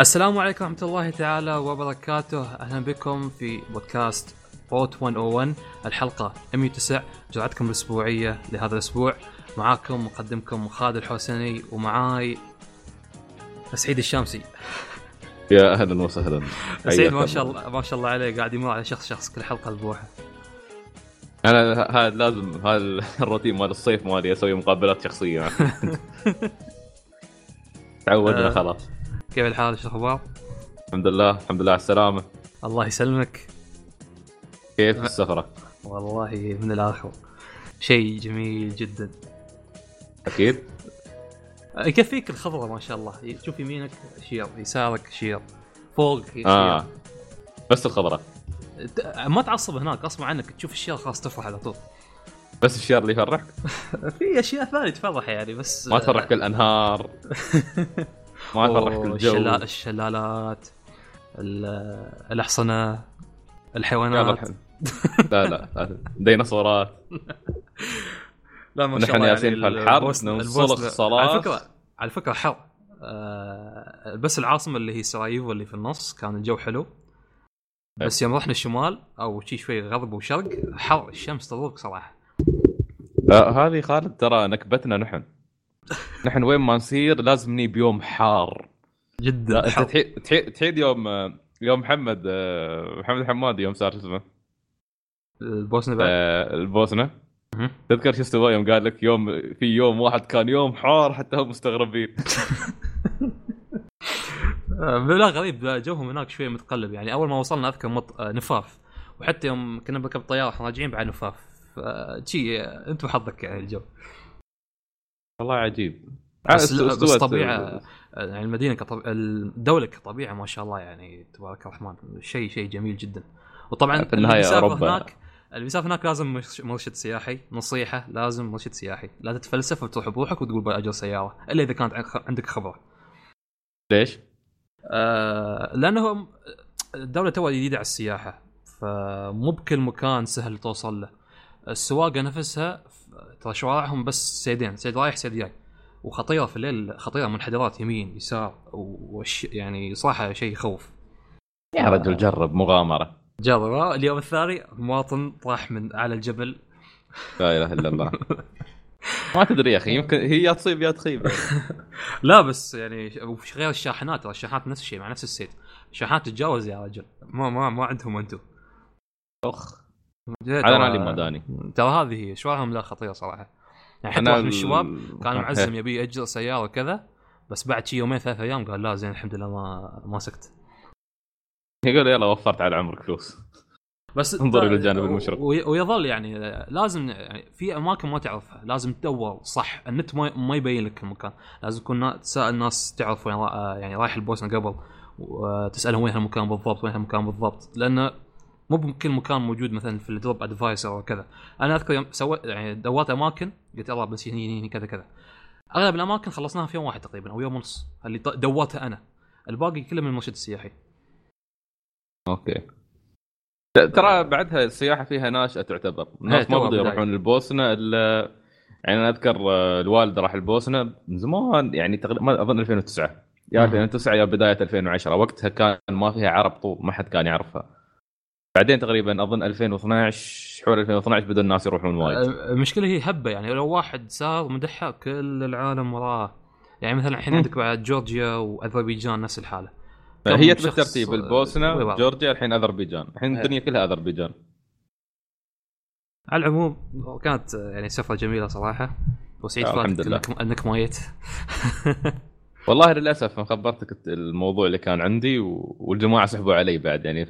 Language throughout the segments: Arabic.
السلام عليكم ورحمة الله تعالى وبركاته. أهلا بكم في بودكاست بوت 101 الحلقة 109 جرعتكم الأسبوعية لهذا الأسبوع. معاكم مقدمكم خالد الحسني ومعاي سعيد الشامسي. يا أهلا وسهلا. سعيد ما شاء الله. ما شاء الله عليه قاعد يمر على شخص شخص كل حلقة أسبوعها أنا هذا لازم هذا الروتين مال الصيف مالي أسوي مقابلات شخصية. تعودنا آه. خلاص. كيف الحال؟ شو الأخبار؟ الحمد لله الحمد لله على السلامة. الله يسلمك. كيف السفره؟ والله من الآخر. شيء جميل جدا. أكيد. يكفيك الخضرة ما شاء الله؟ تشوف يمينك شجر يسارك شجر فوق شجر. آه. بس الخضره ت- ما تعصب هناك غصب عنك تشوف الشيء خلاص تفرح على طول. بس الشجر اللي يفرحك في أشياء ثانية تفرح يعني بس ما تفرحك الانهار ما أوه، الجو. الشلال الشلالات ال- الأحصنة الحيوانات. لا لا لا ديناصورات. لا ما ونحن ياسين ال- في الحر البوسنة- صلاة. على فكرة على فكرة حر. آه بس العاصمة اللي هي سراييفو اللي في النص كان الجو حلو. بس يوم رحنا الشمال أو شي شوي غرب وشرق حر الشمس تضربك صراحة. آه هذه خالد ترى نكبتنا نحن. نحن وين ما نصير لازم نجي بيوم حار. جدا. تحيد تحيد يوم يوم محمد آه، محمد الحمادي يوم صار شو اسمه؟ البوسنة بعد. آه، البوسنة. تذكر شو استوى يوم قال لك يوم في يوم واحد كان يوم حار حتى هم مستغربين. لا غريب. جوهم هناك شوي متقلب. يعني أول ما وصلنا أذكر مط... آه، نفاف. وحتى يوم كنا بركب طيارة إحنا راجعين بعد نفاف. شي آه، أنت وحظك يعني الجو. والله عجيب. بس, بس طبيعة آه، يعني المدينة كطب... الدولة كطبيعة ما شاء الله يعني تبارك الرحمن شيء شيء جميل جدا. وطبعا في بيسافر أوروبا. هناك اللي بيسافر هناك لازم مرش- مرشد سياحي نصيحة لازم مرشد سياحي. لا تتفلسف وتروح بروحك وتقول باجر سيارة إلا إذا كانت عن- عندك خبرة. ليش؟ آه لأنه الدولة تو جديدة على السياحة فمو بكل مكان سهل توصل له. السواقة نفسها ترى شوارعهم بس سيدين سيد رايح سيد جاي. وخطيره في الليل خطيره منحدرات يمين يسار وش يعني صراحة شيء يخوف. يا رجل جرب مغامرة. جرب. اليوم الثاني مواطن طاح من على الجبل. لا إله إلا الله. ما تدري يا أخي يمكن هي يا تصيب يا تخيب. لا بس يعني غير الشاحنات الشاحنات نفس الشيء مع نفس السيت. الشاحنات تتجاوز يا رجل. ما ما ما عندهم أنتم أخ. على نادي مداني. ترى هذه هي شوارعهم لا خطيرة صراحة. يعني حتى واحد من ال- الشباب كان معزم يبي يأجر سيارة وكذا بس بعد شي يومين ثلاث أيام قال لا زين الحمد لله ما ما سكت. يقول يلا وفرت على عمرك فلوس. بس انظر إلى الجانب المشرق. وي- ويظل يعني لازم يعني في أماكن ما تعرفها لازم تدور صح. النت ما ما يبين لك المكان. لازم تكون تسأل الناس تعرف وين يعني رايح البوسنة قبل وتسالهم وين هالمكان بالضبط وين هالمكان بالضبط. لأن مو بكل مكان موجود مثلا في ال TripAdvisor أو كذا. أنا أذكر يوم سويت يعني دورت أماكن قلت يلا بس هني هني كذا كذا. أغلب الأماكن خلصناها في يوم واحد تقريبا أو يوم ونص اللي دورتها أنا. الباقي كله من المرشد السياحي. أوكي. ترى بعدها السياحة فيها ناشئة تعتبر. الناس إيه، توها ما بدوا. يروحون البوسنه الا يعني أنا أذكر آه، الوالد راح البوسنه من زمان يعني تقريبا ما أظن 2009 يا مم. 2009 يا بداية 2010 وقتها كان ما فيها عرب طول ما حد كان يعرفها. بعدين تقريبا أظن 2012 حول 2012 بدأوا الناس يروحون وايد المشكلة هي هبة يعني لو واحد سار مدحها كل العالم وراه يعني مثلا الحين. عندك بعد جورجيا وأذربيجان نفس الحالة هي بالترتيب البوسنة. جورجيا الحين أذربيجان الحين إيه. الدنيا كلها أذربيجان على العموم كانت يعني سفرة جميلة صراحة وسعيد آه، الحمد لله. انك إنك ميت والله للأسف ما خبرتك الموضوع اللي كان عندي والجماعة سحبوا علي بعد يعني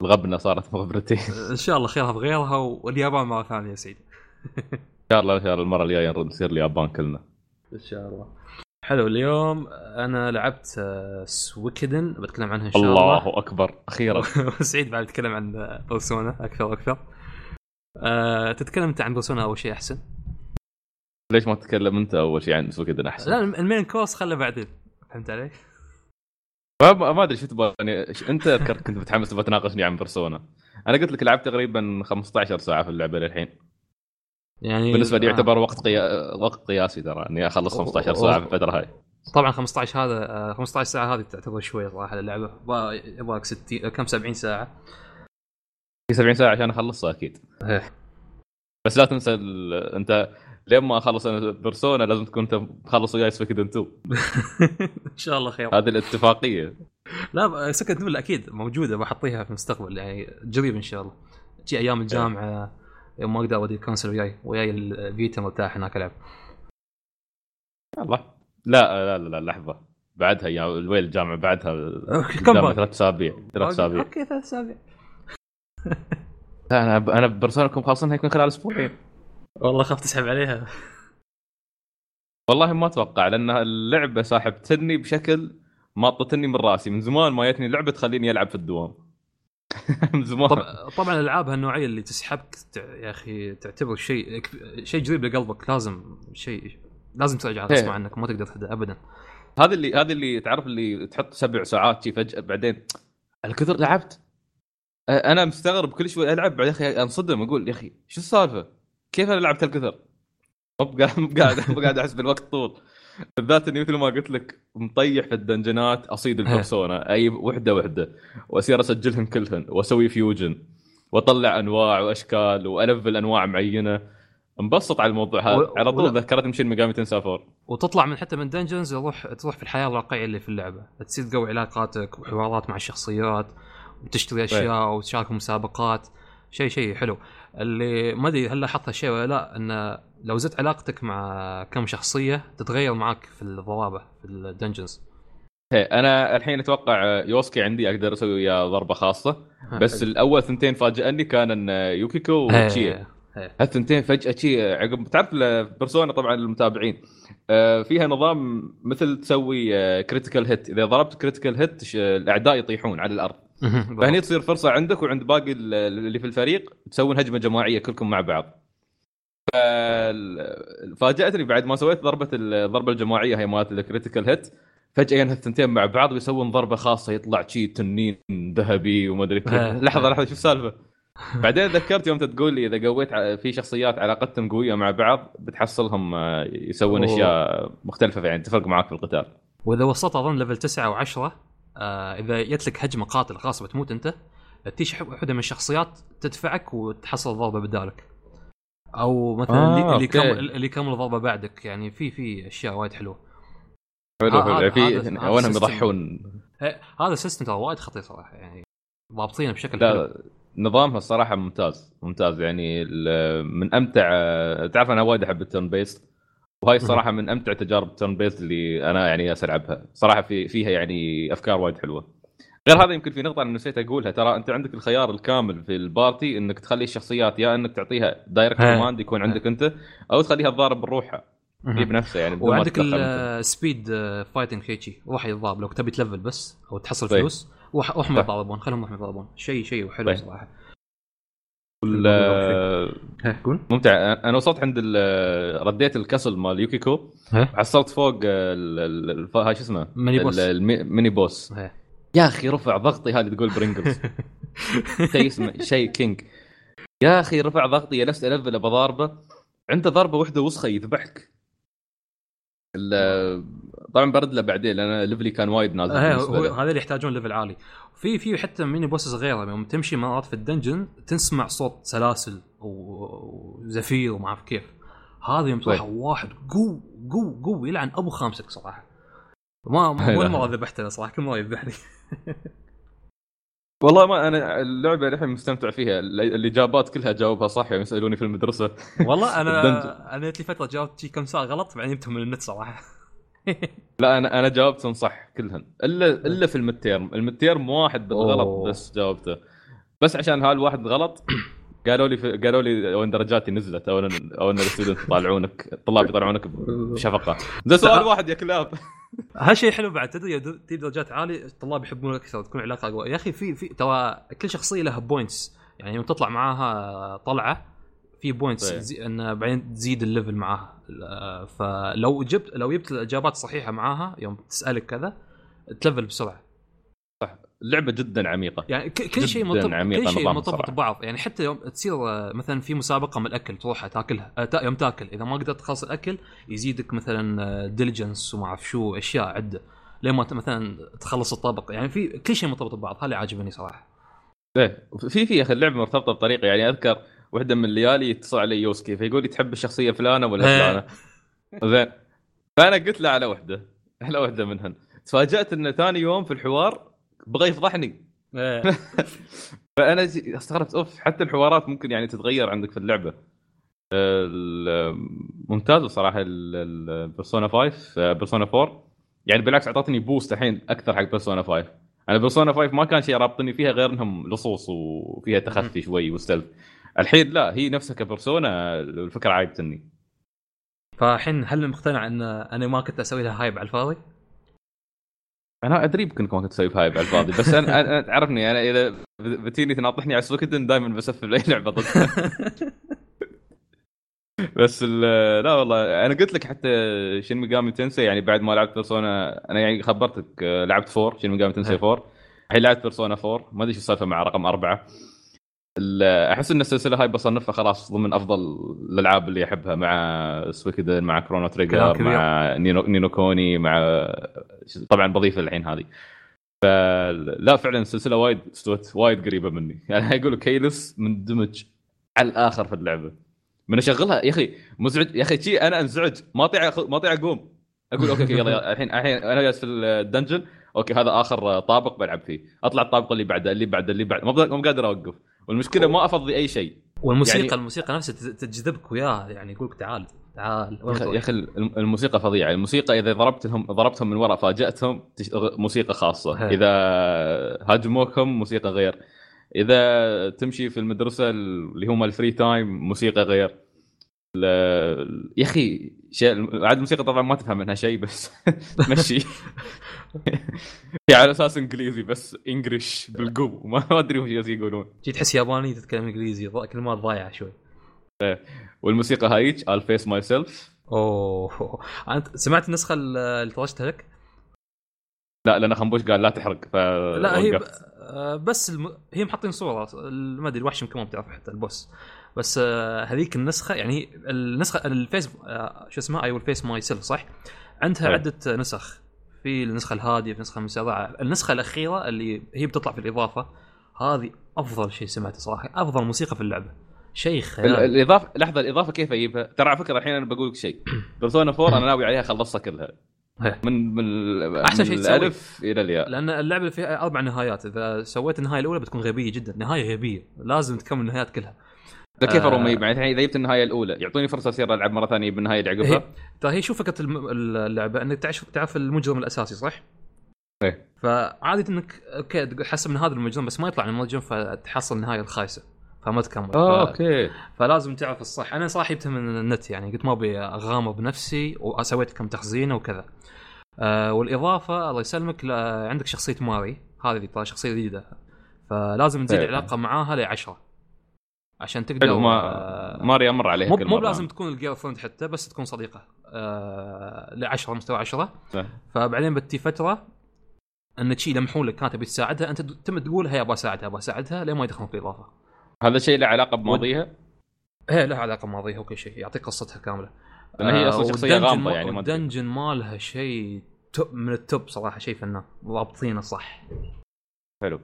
فالغبنه صارت مغبرتي ان إن شاء الله خيرها بغيرها واليابان مرة ثانية يا سعيد شاء الله إن شاء الله المرة الجاية نصير اليابان كلنا. إن شاء الله. حلو اليوم أنا لعبت آه، سويكدن بتكلم عنها إن شاء الله. الله أكبر أخيرا. وسعيد بعد يتكلم عن بيرسونا أكثر وأكثر. أه تتكلم أنت عن بيرسونا أول شيء أحسن؟ ليش ما تتكلم أنت أول شيء عن سوكيدن أحسن؟ لا المين كورس خله بعدين. فهمت علي؟ ما, ما أدري شو تبغى يعني أنت اذكر كنت متحمس تبغى تناقشني عن بيرسونا أنا قلت لك لعبت تقريبا 15 ساعة في اللعبة للحين. يعني بالنسبة لي آه. يعتبر وقت قيا... وقت قياسي ترى إني أخلص 15 ساعة في الفترة هاي. طبعا 15 هذا آه، 15 ساعة هذه تعتبر شوي صراحة اللعبه يبغى- يبغاك 60 كم 70 ساعة. في 70 ساعة عشان أخلصها أكيد. إيه. بس لا تنسى ال... أنت لين ما أخلص أنا بيرسونا لازم تكون أنت مخلص وياي سبيكدن 2 إن شاء الله خير. هذه الاتفاقية. لا سكند نول أكيد موجودة بحطيها في المستقبل يعني قريب إن شاء الله. تجي أيام الجامعة يوم ما أقدر أودي الكونسل وياي وياي الفيتا مرتاح هناك ألعب. الله لا لا لا, لا لحظة. بعدها يا الويل الجامعة بعدها كم؟ ثلاث أسابيع ثلاث أسابيع. أوكي ثلاث أسابيع. أنا أنا بيرسونا كم خالصينها يكون خلال أسبوعين. والله خاف تسحب عليها. والله ما أتوقع لأن اللعبة ساحبتني بشكل ماطتني من رأسي. من زمان ما جتني لعبة تخليني ألعب في الدوام. من زمان. طب طبعا الألعاب هالنوعية اللي تسحبك يا أخي تعتبر شيء شيء قريب لقلبك لازم شيء لازم ترجع إيه. غصب عنك ما تقدر تهدى ابدا. هذا اللي هذا اللي تعرف اللي تحط سبع ساعات شي فجأة بعدين الكثر لعبت؟ أ- أنا مستغرب كل شوي ألعب بعدين يا أخي أنصدم أقول يا أخي شو السالفة؟ كيف أنا لعبت هالكثر؟ مو قاعد مو قاعد أحس بالوقت طول. بالذات إني مثل ما قلت لك مطيح في الدنجنات أصيد البرسونا اي وحدة وحدة وأصير أسجلهم كلهن وأسوي فيوجن وأطلع أنواع وأشكال وألفل أنواع معينة. انبسط على الموضوع هذا. و- على طول ولا- ذكرتني شين ميجامي تنساي four وتطلع من حتى من dungeons تروح تروح في الحياة الواقعية اللي في اللعبة. تصير تقوي علاقاتك وحوارات مع الشخصيات وتشتري أشياء وتشارك مسابقات. شيء شيء حلو. اللي ما أدري هل لاحظت هالشيء ولا لا إن لو زدت علاقتك مع كم شخصية تتغير معك في الضرابه في ال dungeons. أنا الحين أتوقع يوسكي عندي أقدر أسوي وياه ضربة خاصة. بس الأول ثنتين فاجئني كان إن يوكيكو وتشيا هالثنتين فجأة شي عقب تعرف بيرسونا طبعا المتابعين آه، فيها نظام مثل تسوي critical hit إذا ضربت critical hit الأعداء يطيحون على الأرض. فهني تصير فرصة عندك وعند باقي ال- اللي في الفريق تسوون هجمة جماعية كلكم مع بعض فاجأتني بعد ما سويت ضربة الضربة الجماعية هي مالت ال critical hit فجأة الثنتين مع بعض ويسوون ضربة خاصة يطلع شي تنين ذهبي وما أدري كيف. لحظة لحظة شو السالفة؟ بعدين ذكرت يوم تقول لي إذا قويت في شخصيات علاقتهم قوية مع بعض بتحصلهم آه، يسوون. أشياء مختلفة يعني تفرق معاك في القتال وإذا وصلت أظن level 9 و10 آه إذا جت لك هجمة قاتل خلاص بتموت أنت تيجي واحدة من الشخصيات تدفعك وتحصل ضربة بدالك. أو مثلا آه، اللي. يكمل اللي يكمل ضربة بعدك يعني في في أشياء وايد حلوة. حلو حلو. في system. يضحون. هي- هذا ال system ترى وايد خطير صراحة يعني ضابطينه بشكل حلو. لا نظامها الصراحة ممتاز ممتاز. يعني من أمتع تعرف أنا وايد أحب ال turn based. وهاي الصراحة من أمتع تجارب ال turn based اللي أنا يعني العبها صراحة في فيها يعني أفكار وايد حلوة. غير هذا يمكن في نقطة أنا نسيت أقولها. ترى أنت عندك الخيار الكامل في ال party إنك تخلي الشخصيات يا إنك تعطيها direct. command يكون عندك أنت أو تخليها تضارب بروحها هي بنفسها يعني وعندك. السبيد فايتنج هيجي روح يتضارب. لو تبي تلفل بس أو تحصل طيب. فلوس صح. يتضاربون خلهم يتضاربون شيء شيء حلو طيب. صراحة. ممتع. أنا وصلت عند رديت الكسل مال يوكيكو؟ حصلت فوق هاي شو اسمه؟ ميني بوس. ال- المي- الميني بوس. يا أخي رفع ضغطي هذه تقول برينجلز شيء اسمه شيء كينج يا أخي رفع ضغطي جلست ألفل بضاربه. عنده ضربة واحدة وسخة يذبحك. طبعا برد له بعدين لأن level ي كان وايد نازل آه، هو. هذا اللي يحتاجون level عالي. في في حتى mini bosses غيره يوم تمشي مرات في ال dungeon تسمع صوت سلاسل وزفير وما أعرف كيف. هذا يوم تروح طيب. واحد go go go يلعن أبو خامسك صراحة. ما ما- ولا مره ذبحته صراحة كل مرة يذبحني. والله ما أنا اللعبة الحين مستمتع فيها. ال- الإجابات كلها جاوبها صح يوم يسالوني في المدرسة. والله أنا. أنا جت لي فترة جاوبت شي كم سؤال غلط بعدين جبتهم من النت صراحة. لا أنا أنا جاوبتهم صح كلهن. الا إلا في المتيرم. المتيرم واحد بالغلط. بس جاوبته. بس عشان هالواحد غلط قالوا لي في قالوا لي وين درجاتي نزلت أو ان أو إن الستودنت يطالعونك الطلاب يطالعونك بشفقة. ده سؤال واحد يا كلاب. هالشيء حلو بعد تدري تجيب درجات عالية الطلاب يحبونك أكثر تكون علاقة أقوى. يا أخي في في ترى كل شخصية لها points يعني يوم تطلع معاها طلعة في points. زي انه بعدين تزيد ال level معاها. فلو جبت لو جبت الإجابات الصحيحة معاها يوم تسألك كذا تلفل بسرعة. اللعبه جدا عميقة. يعني كل شيء جداً مرتبط كل شيء مرتبط. ببعض. يعني حتى يوم تصير آه، مثلا في مسابقة من الأكل تروح تاكلها آه، يوم تاكل. إذا ما قدرت تخلص الأكل يزيدك مثلا diligence وما أعرف شو أشياء عدة. لين ما ت- مثلا تخلص الطبق. يعني في كل شيء مرتبط ببعض. هذا اللي عاجبني صراحة. إيه. في في يا أخي اللعبة مرتبطة بطريقة. يعني أذكر واحدة من الليالي يتصل علي يوسكي فيقول لي تحب الشخصية فلانة ولا إيه. فلانة؟ زين. فأنا قلت له على وحدة على وحدة منهن تفاجأت انه ثاني يوم في الحوار بغى يفضحني فأنا جي- استغربت أوف حتى الحوارات ممكن يعني تتغير عندك في اللعبة. ال- ممتاز صراحة البيرسونا 5 بيرسونا 4 يعني بالعكس أعطتني boost الحين أكثر حق بيرسونا 5 أنا بيرسونا 5 ما كان شيء رابطني فيها غير إنهم لصوص وفيها تخفي شوي و stealth الحين لا هي نفسها كبرسونا الفكرة عاجبتني فالحين هل مقتنع إن أنا ما كنت أسوي لها hype على الفاضي؟ أنا أدري يمكن ما كنت أسوي hype على الفاضي بس أنا أنا تعرفني أنا إذا بتيني تناطحني على سويكدن دائما بسفل اي لعبة ضدها بس لا والله أنا قلت لك حتى شين ميجامي تنسي يعني بعد ما لعبت بيرسونا أنا يعني خبرتك آه، لعبت 4 شين ميجامي تنسي 4 الحين لعبت بيرسونا 4 ما أدري شو السالفة مع رقم أربعة. أحس إن السلسلة هاي بصنفها خلاص ضمن أفضل الألعاب اللي أحبها مع سويكدن مع كرونو تريجر. مع نينو, نينو كوني مع طبعا بضيف الحين هذه. فلا فعلا السلسلة وايد استوت وايد قريبة مني. يعني يقولوا كيلس مندمج على الآخر في اللعبة. من أشغلها يا أخي مزعج يا أخي شي أنا أنزعج. ما اطيع ما اطيع أقوم. أقول okay يلا الحين الحين أنا جالس في ال dungeon okay هذا آخر طابق بلعب فيه. أطلع الطابق اللي بعده اللي بعده اللي بعده. ما قادر أوقف. والمشكلة ما أفضي أي شيء. والموسيقى يعني- الموسيقى نفسها تج- تجذبك وياه يعني يقولك تعال تعال يا أخي الموسيقى فظيعة. الموسيقى إذا ضربت لهم ضربتهم من وراء فاجأتهم موسيقى خاصة. هي. إذا هاجموكم موسيقى غير. إذا تمشي في المدرسة اللي هم ال free time موسيقى غير. يا أخي شيء عاد الموسيقى طبعا ما تفهم منها شيء بس تمشي هي على أساس إنجليزي بس English بالقو. ما أدري وش يقولون. جي تحس ياباني تتكلم إنجليزي كلمات ضايعه شوي. والموسيقى هايج I'll face myself. أوه. أنت سمعت النسخة اللي طرشتها لك؟ لا لأن خنبوش قال لا تحرق ف لا هي ب... آه، بس الم... هي محطين صورة ما أدري الوحش يمكن ما بتعرف حتى ال boss. بس آه، هذيك النسخة يعني النسخة ال face آه، شو اسمها I face myself صح؟ عندها أي. عدة نسخ في النسخة الهادية في النسخة المسرعه النسخة الأخيرة اللي هي بتطلع في الإضافة هذه أفضل شيء سمعته صراحة أفضل موسيقى في اللعبة شيء ال- خيال الإضافة لحظة الإضافة كيف أجيبها؟ ترى على فكرة الحين أنا بقول لك شيء بيرسونا 4 أنا ناوي عليها أخلصها كلها إيه. من من أحسن من شيء. الألف إلى الياء لأن اللعبة فيها أربع نهايات إذا سويت النهاية الأولى بتكون غبية جدا نهاية غبية لازم تكمل النهايات كلها كيف آه. اروم يعني الحين إذا جبت النهاية الأولى يعطوني فرصة أصير ألعب مرة ثانية بالنهاية اللي عقبها. ترى هي شو فكرة اللعبة؟ إنك تعرف تعرف المجرم الأساسي صح؟ إيه. فعادة إنك okay حسب من هذا المجرم بس ما يطلع من المجرم فتحصل النهاية الخايسة فما تكمل. آه ف... okay. فلازم تعرف الصح. أنا صراحة جبتها من النت يعني قلت ما أبي أغامر بنفسي وسويت كم تخزينة وكذا. آه والإضافة الله يسلمك لا- عندك شخصية ماري هذه طلع شخصية جديدة. فلازم تزيد إيه. العلاقة معاها ل 10 عشان تقدر حلو ما آه، ماري أمر عليها مو مو. لازم تكون ال girlfriend حتى بس تكون صديقة آه ل 10 مستوى 10 صح. فبعدين بتي فترة إن شي يلمحون لك كانت تبي تساعدها أنت تم تقول هي أبغى أساعدها أبغى أساعدها لين ما يدخلون في الاضافه. هذا شيء له علاقة بماضيها هي لها علاقة بماضيها وكل شيء يعطيك قصتها كاملة. لأن هي أصلا شخصية وال dungeon غامضة يعني. وال dungeon مالها شيء من ال top صراحة شيء فنان ضابطينه صح. حلو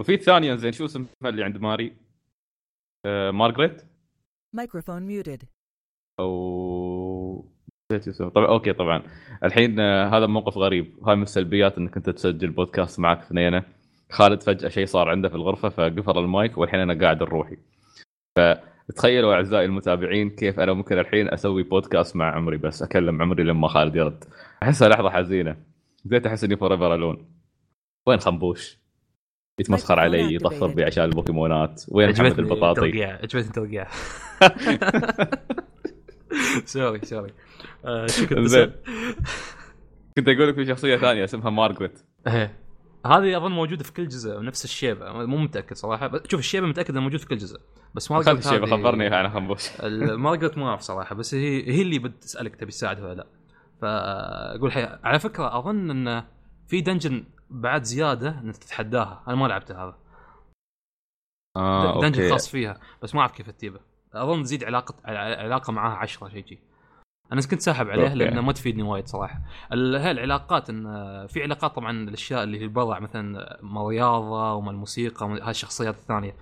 وفي الثانية زين شو اسمها اللي عند ماري؟ آه مارغريت؟ Microphone muted. أو نسيت اسمه. طبعا okay طبعا. الحين آه، هذا موقف غريب. هاي من السلبيات إنك أنت تسجل بودكاست معك اثنين خالد فجأة شيء صار عنده في الغرفة فقفل المايك والحين أنا قاعد لروحي. فتخيلوا أعزائي المتابعين كيف أنا ممكن الحين أسوي بودكاست مع عمري بس أكلم عمري لما خالد يرد. أحسها لحظة حزينة. بديت احس إني forever alone وين خنبوش؟ يتمسخر علي يطفر بي عشان البوكيمونات وين عجبتني البطاطي؟ عجبتني الترقيع. sorry sorry. آه، شو كنت زين. بسأل؟ كنت أقول لك في شخصية ثانية اسمها مارغريت. إيه. هذه أظن موجودة في كل جزء نفس الشيبة. مو متأكد صراحة. بس- شوف الشيبة متأكد انه موجود في كل جزء. بس ما خلت الشيء خبرني عن خنبوش. مارجريت ما أعرف صراحة بس هي هي اللي بتسالك تبي تساعدها ولا لا. فأقول حي... على فكرة أظن انه في dungeon بعد زيادة إنك تتحداها. أنا ما لعبته هذا. آه dungeon خاص فيها بس ما أعرف كيف تجيبه. أظن تزيد علاقه علاقة معاها 10 شيء جي أنا كنت ساحب عليه. لأنه ما تفيدني وايد صراحة. هاي العلاقات ان في علاقات طبعا الأشياء اللي البضع مثلا مال رياضة ومال الموسيقى هاي الشخصيات الثانية.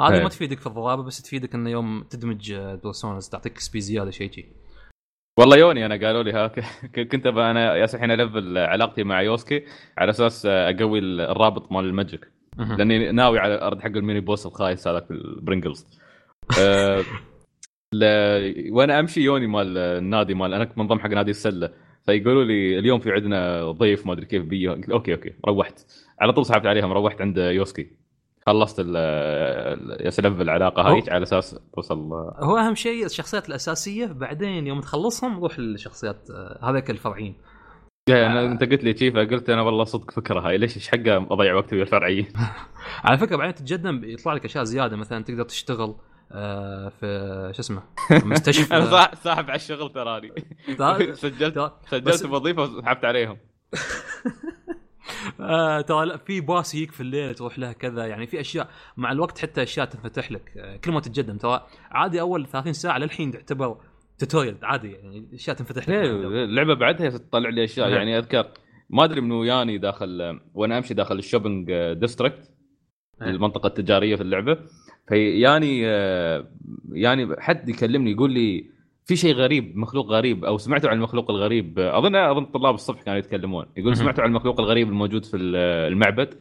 هذه إيه. ما تفيدك في الضرابة بس تفيدك إنه يوم تدمج بيرسونز تعطيك سبي زيادة شيء شي. والله يوني أنا قالوا لي هاك كنت أنا يا الحين الفل علاقتي مع يوسكي على أساس أقوي الرابط مال الماجيك. لأني ناوي على ارد حق الميني بوس الخايس هذاك البرينجلز أه ل... وأنا أمشي يوني مال النادي مال أنا منضم حق نادي السلة. فيقولوا لي اليوم في عندنا ضيف ما أدري كيف قلت أوكي أوكي روحت. على طول سحبت عليهم روحت عند يوسكي. خلصت ال يا سلام العلاقه هاي على أساس اوصل هو أهم شيء الشخصيات الأساسية بعدين يوم تخلصهم روح للشخصيات آه، هذاك الفرعيين يا أنا أنت قلت لي شيء فقلت أنا والله صدق فكرة هاي. ليش إيش حقه أضيع وقتي ويا الفرعيين على فكرة بعدين تتقدم يطلع لك أشياء زيادة. مثلا تقدر تشتغل آه، في شو اسمه مستشفى. أنا ساحب على الشغل تراني. ترى- سجلت ترى- سجلت بوظيفه وسحبت عليهم. آه، ترى لا، في باص يجيك في الليل تروح لها كذا يعني في أشياء مع الوقت حتى أشياء تنفتح لك. آه، كل ما تتقدم ترى عادي أول 30 ساعة للحين تعتبر tutorial عادي يعني أشياء تنفتح لك. إيه، اللعبه بعدها تطلع لي أشياء. نعم. يعني أذكر ما أدري منو ياني داخل وأنا أمشي داخل ال shopping district إيه. المنطقة التجارية في اللعبة. فياني آه، يعني حد يكلمني يقول لي في شيء غريب مخلوق غريب أو سمعتوا عن المخلوق الغريب؟ أظن أظن طلاب الصبح كانوا يتكلمون. يقول. سمعتوا عن المخلوق الغريب الموجود في ال- المعبد؟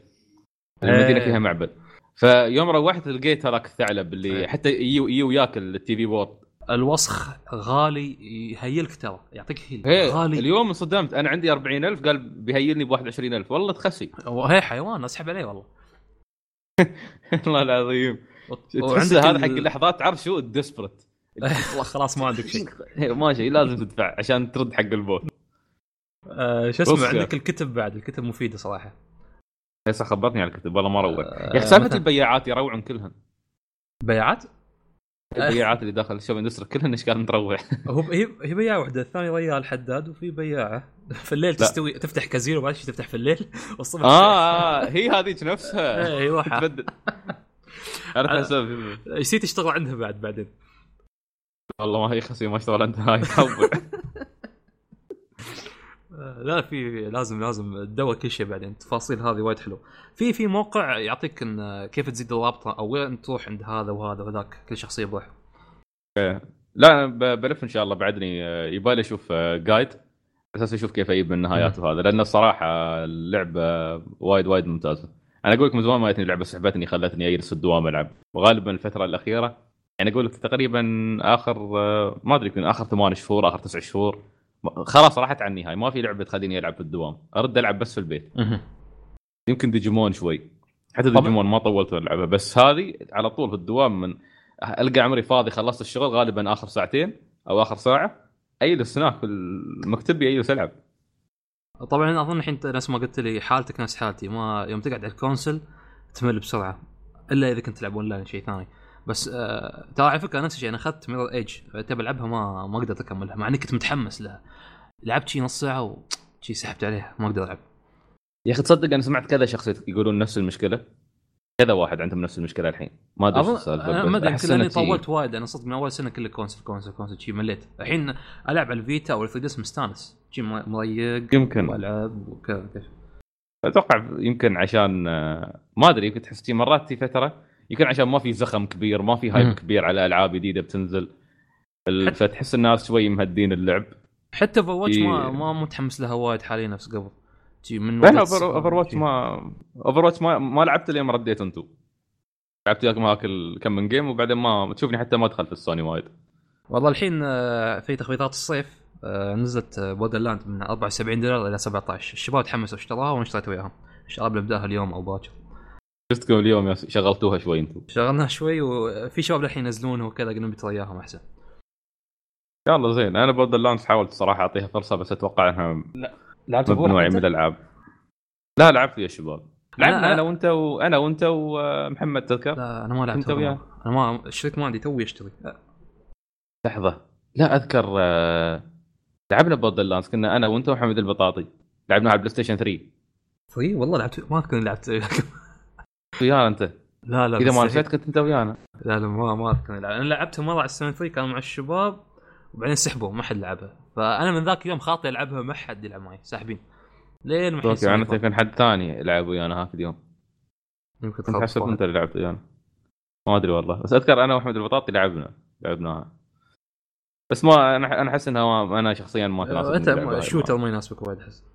المدينة إيه. فيها معبد. فيوم روحت لقيت هذاك الثعلب اللي. حتى يجي وياكل التي في بورد. الوسخ غالي يهيلك ترى يعطيك هيل. هي غالي. اليوم انصدمت. أنا عندي 40000 قال بيهيلني ب 21000 والله تخسي وهي حيوان اسحب عليه والله. والله العظيم. تحس وعندك هذا حق اللحظات تعرف شو الديسبرت خلاص ما عندك شيء. ما شيء لازم تدفع عشان ترد حق البوت. آه، شو اسمه. عندك الكتب بعد الكتب مفيدة صراحة. هسه خبرتني على الكتب والله ما روع آه، يا أخي سالفة مثلاً البياعات يروعون كلهن. بياعات؟ البياعات اللي داخل الشوب اندستري كلهن اشكال متروع؟ هو هي هي بياعه واحدة الثاني ريال حداد وفي بياعة. في الليل تستوي تفتح كازينو شي تفتح في الليل. والصبح آه آه، هي هذيك نفسها. واحد تبدل. عرفت أسوي نسيت اشتغل عندها بعد بعدين. والله ما هي خسي ما اشتغل انت هاي آه، لا في لازم لازم تدور كل شيء بعدين. التفاصيل هذه وايد حلو في في موقع يعطيك إن كيف تزيد الرابطة أو وين تروح عند هذا وهذا وذاك كل شخصيه بروح لا بلف إن شاء الله بعدني. آه، يبالي أشوف آه، جايد أساس أشوف كيف أجيب النهايات وهذا. لأن الصراحة اللعبة وايد وايد ممتازة. أنا أقول لك من زمان ما جتني لعبة سحبتني خلتني أجلس الدوام ألعب. وغالبا الفترة الأخيرة يعني أقول لك تقريبا آخر آه، ما أدري يمكن آخر ثمان شهور آخر تسع شهور. خلاص راحت عني هاي ما في لعبة تخليني ألعب في الدوام. أرد ألعب بس في البيت. يمكن ديجيمون شوي. حتى. ديجيمون ما طولت العبها بس هذه على طول في الدوام من ألقى عمري فاضي خلصت الشغل غالبا آخر ساعتين أو آخر ساعة أجلس هناك في المكتب اجلس ألعب. طبعا أظن الحين نفس ما قلت لي حالتك نفس حالتي ما يوم تقعد على ال console تمل بسرعة إلا إذا كنت تلعب أونلاين شيء ثاني. بس آه ترى على فكرة نفس الشيء أنا أخذت Mirror's Edge تبي ألعبها ما ما قدرت أكملها مع إني كنت متحمس لها. لعبت شي نص ساعة وشي سحبت عليها ما أقدر ألعب. يا أخي تصدق أنا سمعت كذا شخص يقولون نفس المشكلة؟ كذا واحد عندهم نفس المشكلة الحين. ما أدري أظن السالفة ما أدري يمكن شي- طولت وايد أنا صدق من أول سنة كله console console console شي مليت. الحين ألعب على ال Vita أو ال 3DS مستانس شي مريق يمكن. وألعب وكذا كذا أتوقع يمكن عشان آه، ما أدري يمكن تحس مرات في فترة يمكن عشان ما في زخم كبير ما في مم. hype كبير على ألعاب جديدة بتنزل. فتحس الناس شوي مهدين اللعب. حتى Overwatch ما إيه. ما متحمس لها وايد حاليا نفس قبل. من لا اوفر واتش ما Overwatch ما ما لعبت ما رديت أنتم لعبت وياكم هاك كم من game وبعدين ما تشوفني حتى ما ادخل في السوني وايد. والله الحين آه، في تخفيضات الصيف آه، نزلت Borderlands من 74 دولار إلى 17 الشباب تحمسوا اشتراها وأنا اشتريت وياهم. إن شاء الله بنبدأها اليوم أو باكر. شفتكم اليوم شغلتوها شوي أنتم. شغلناها شوي وفي شباب الحين ينزلونه وكذا قلنا بترى إياهم أحسن. يلا زين أنا بودر لاندز حاولت صراحة أعطيها فرصة بس أتوقع إنها لعبت ممنوعه من الألعاب. لا لعبت يا شباب. لعبنا أنا- أنا وأنت وأنا وأنت ومحمد تذكر؟ لا أنا ما لعبت وياه؟ أنا ما الشريك ما عندي توي اشتري لحظة. لا أذكر آه، لعبنا Borderlands كنا أنا وأنت ومحمد البطاطي. لعبنا على ال PlayStation 3 طيب والله لعبت ما أذكر لعبت. ويانا انت. لا لا إذا ما مستحيل. نسيت كنت انت ويانا. لا لا ما ما أذكر. أنا لعبتها مرة على السوني 3 كانوا مع الشباب وبعدين سحبوا ما حد لعبها فأنا من ذاك اليوم خاطي ألعبها ما حد يلعب معي ساحبين. لين ما okay يعني أنت يمكن حد ثاني لعب ويانا هاك اليوم. يمكن كنت حسب. إنت اللي لعبت ويانا. ما أدري والله. بس أذكر أنا وأحمد البطاطي لعبنا لعبناها. بس ما أنا أحس إنها ما أنا شخصيا ما تناسبني أنت. الشوتر ما يناسبك وايد أحس.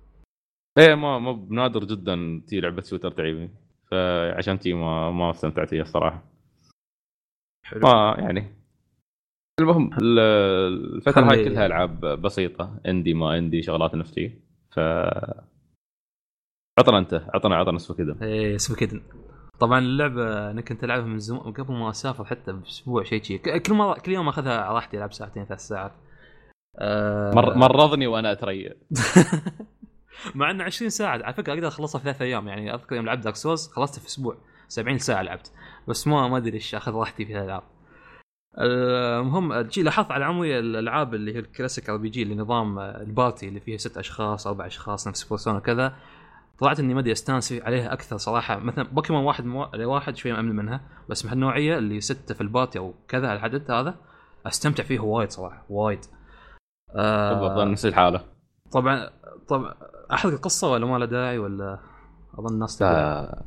إيه ما ما بنادر جدا تي لعبة shooter تعيبني. فعشان تي ما ما استمتعت فيها الصراحة. حلو. ما يعني. المهم ال- الفترة هاي كلها ألعاب بسيطة indie ما indie شغلات نفتي ف عطنا أنت عطنا عطنا كذا إيه كذا طبعا اللعبة أنا كنت العبها من زمان قبل ما أسافر حتى بأسبوع شيء شيء. كل مره كل يوم أخذها على راحتي ألعب ساعتين ثلاث ساعات. آه. مر مرضني وأنا أتريق. مع إنه 20 ساعة. على فكرة أقدر أخلصها في ثلاث أيام. يعني أذكر يوم لعبت Dark Souls خلصتها في أسبوع. 70 ساعة لعبت. بس ما ما أدري ليش أخذ راحتي في الألعاب. المهم جي لاحظت على عمري الألعاب اللي هي ال classic RPG اللي نظام ال party اللي فيها ست أشخاص أربع أشخاص نفس Persona كذا طلعت إني ما أدري أستانس عليها أكثر صراحة. مثلا بوكيمون واحد مو... واحد شوي امن منها. بس من هالنوعيه اللي ستة في ال party أو كذا العدد هذا أستمتع فيه وايد صراحة. وايد. بالضبط آه نفس الحالة. طبعا طبعا أحرق القصة ولا ما له داعي ولا أظن الناس تقول آه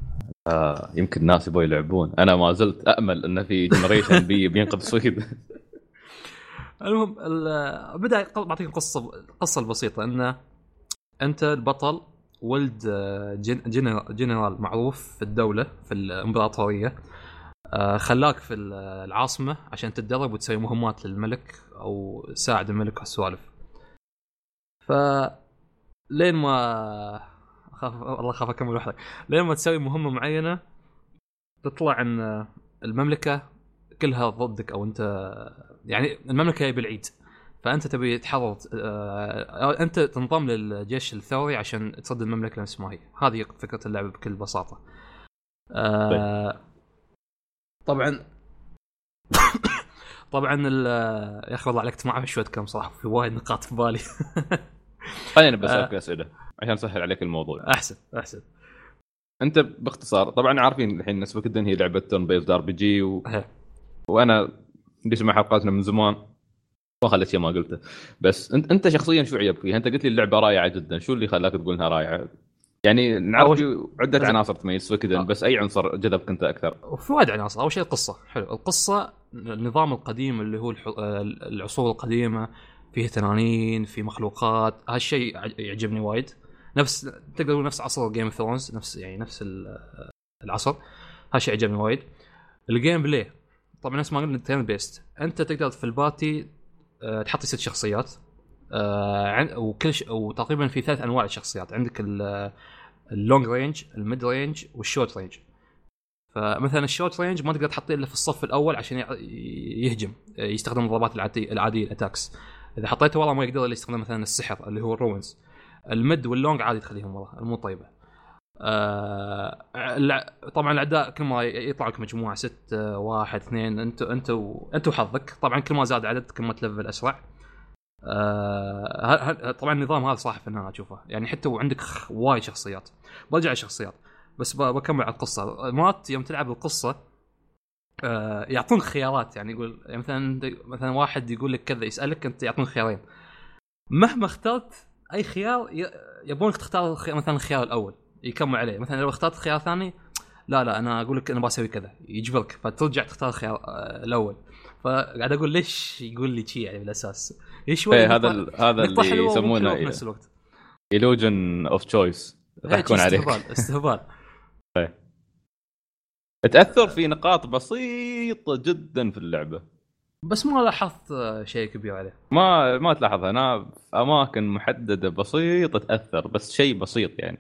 آه يمكن الناس يبغوا يلعبون. أنا ما زلت امل انه في generation بي بينقذ السويد المهم ال- بدا بعطيك القصة القصة البسيطة. انه أنت البطل ولد آه، جن- جنرال, معروف في الدولة في الإمبراطورية. آه، خلاك في ال- العاصمة عشان تتدرب وتسوي مهمات للملك أو ساعد الملك والسوالف ف لين ما اخاف والله اخاف أكمل وحدك لين ما تسوي مهمة معينة تطلع إن المملكة كلها ضدك أو انت يعني المملكة هي بالعيد. فأنت تبي تحرر آه، أنت تنضم للجيش الثوري عشان تصد المملكة نفس ما هي هذه فكرة اللعبه بكل بساطة. آه، طبعا طبعا ال- يا أخي والله عليك ما اعرف شوية كم صراحة في وايد نقاط في بالي. خلينا بس آه. أسئلة عشان أسهل عليك الموضوع أحسن أحسن أنت باختصار طبعا عارفين الحين Suikoden هي لعبة turn-based RPG و... وأنا اللي سمع حلقاتنا من زمان ما خليت شيء ما قلته بس أنت أنت شخصيا شو عجبك فيها؟ أنت قلت لي اللعبة رائعة جدا، شو اللي خلاك تقول إنها رائعة؟ يعني نعرف في عدة عناصر تميز Suikoden آه. بس أي عنصر جذبك أنت أكثر؟ وفي وايد عناصر أول شيء القصة حلو القصة النظام القديم اللي هو الح- آه، العصور القديمة فيه تنانين في مخلوقات. هالشيء يعجبني وايد. نفس تقدر تقول نفس عصر Game of Thrones نفس يعني نفس ال- العصر. هالشيء عجبني وايد. ال gameplay. طبعا نفس ما قلنا turn-based أنت تقدر في ال party آه، تحط ست شخصيات. آه، وكل ش... وتقريبا في ثلاث أنواع للشخصيات عندك ال- ال long range ال mid range وال short range فمثلا ال short range ما تقدر تحطيه إلا في الصف الأول عشان يهجم يستخدم الضربات العادية العادية ال attacks إذا حطيته ورا ما يقدر إلا يستخدم مثلا السحر اللي هو ال runes. المد واللونج عادي تخليهم ورا مو طيبة. آه طبعا الأعداء كل ما يطلع لك مجموعة ستة واحد اثنين انت انت. انت وحظك طبعا كل ما زاد عدد كل ما تلفل أسرع. آه طبعا النظام هذا صراحة فنان أشوفه. يعني حتى وعندك وايد شخصيات. برجع الشخصيات بس بكمل على القصة. مرات يوم تلعب القصة يعطونك خيارات. يعني يقول يعني مثلا مثلا واحد يقول لك كذا يسألك أنت يعطونك خيارين. مهما اخترت أي خيار يبونك تختار مثلا الخيار الأول يكمل عليه. مثلا لو اخترت خيار ثاني لا لا أنا أقول لك أنا بسوي كذا يجبرك فترجع تختار الخيار آه، الأول. فقاعد أقول ليش يقول لي شي يعني بالأساس؟ هي شوي إيه هذا نقطة- ال- هذا اللي يسمونه في نفس الوقت. Illusion of choice يضحكون عليك. استهبال استهبال. تأثر في نقاط بسيطة جدا في اللعبة. بس ما لاحظت آه، شيء كبير عليه. ما ما تلاحظها. أنا في أماكن محددة بسيطة تأثر بس شيء بسيط يعني.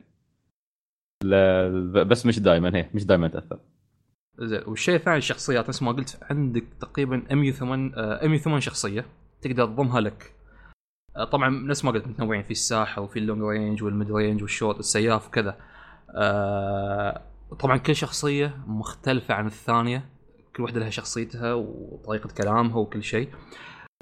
لا بس مش دائما هي مش دائما تأثر. زين والشيء الثاني الشخصيات نفس ما قلت عندك تقريبا 108 آه، 108 شخصية تقدر تضمها لك. آه، طبعا نفس ما قلت متنوعين في الساحة وفي ال long range وال mid range وال short السياف وكذا. آه، طبعا كل شخصية مختلفة عن الثانية. كل واحدة لها شخصيتها وطريقة كلامها وكل شيء.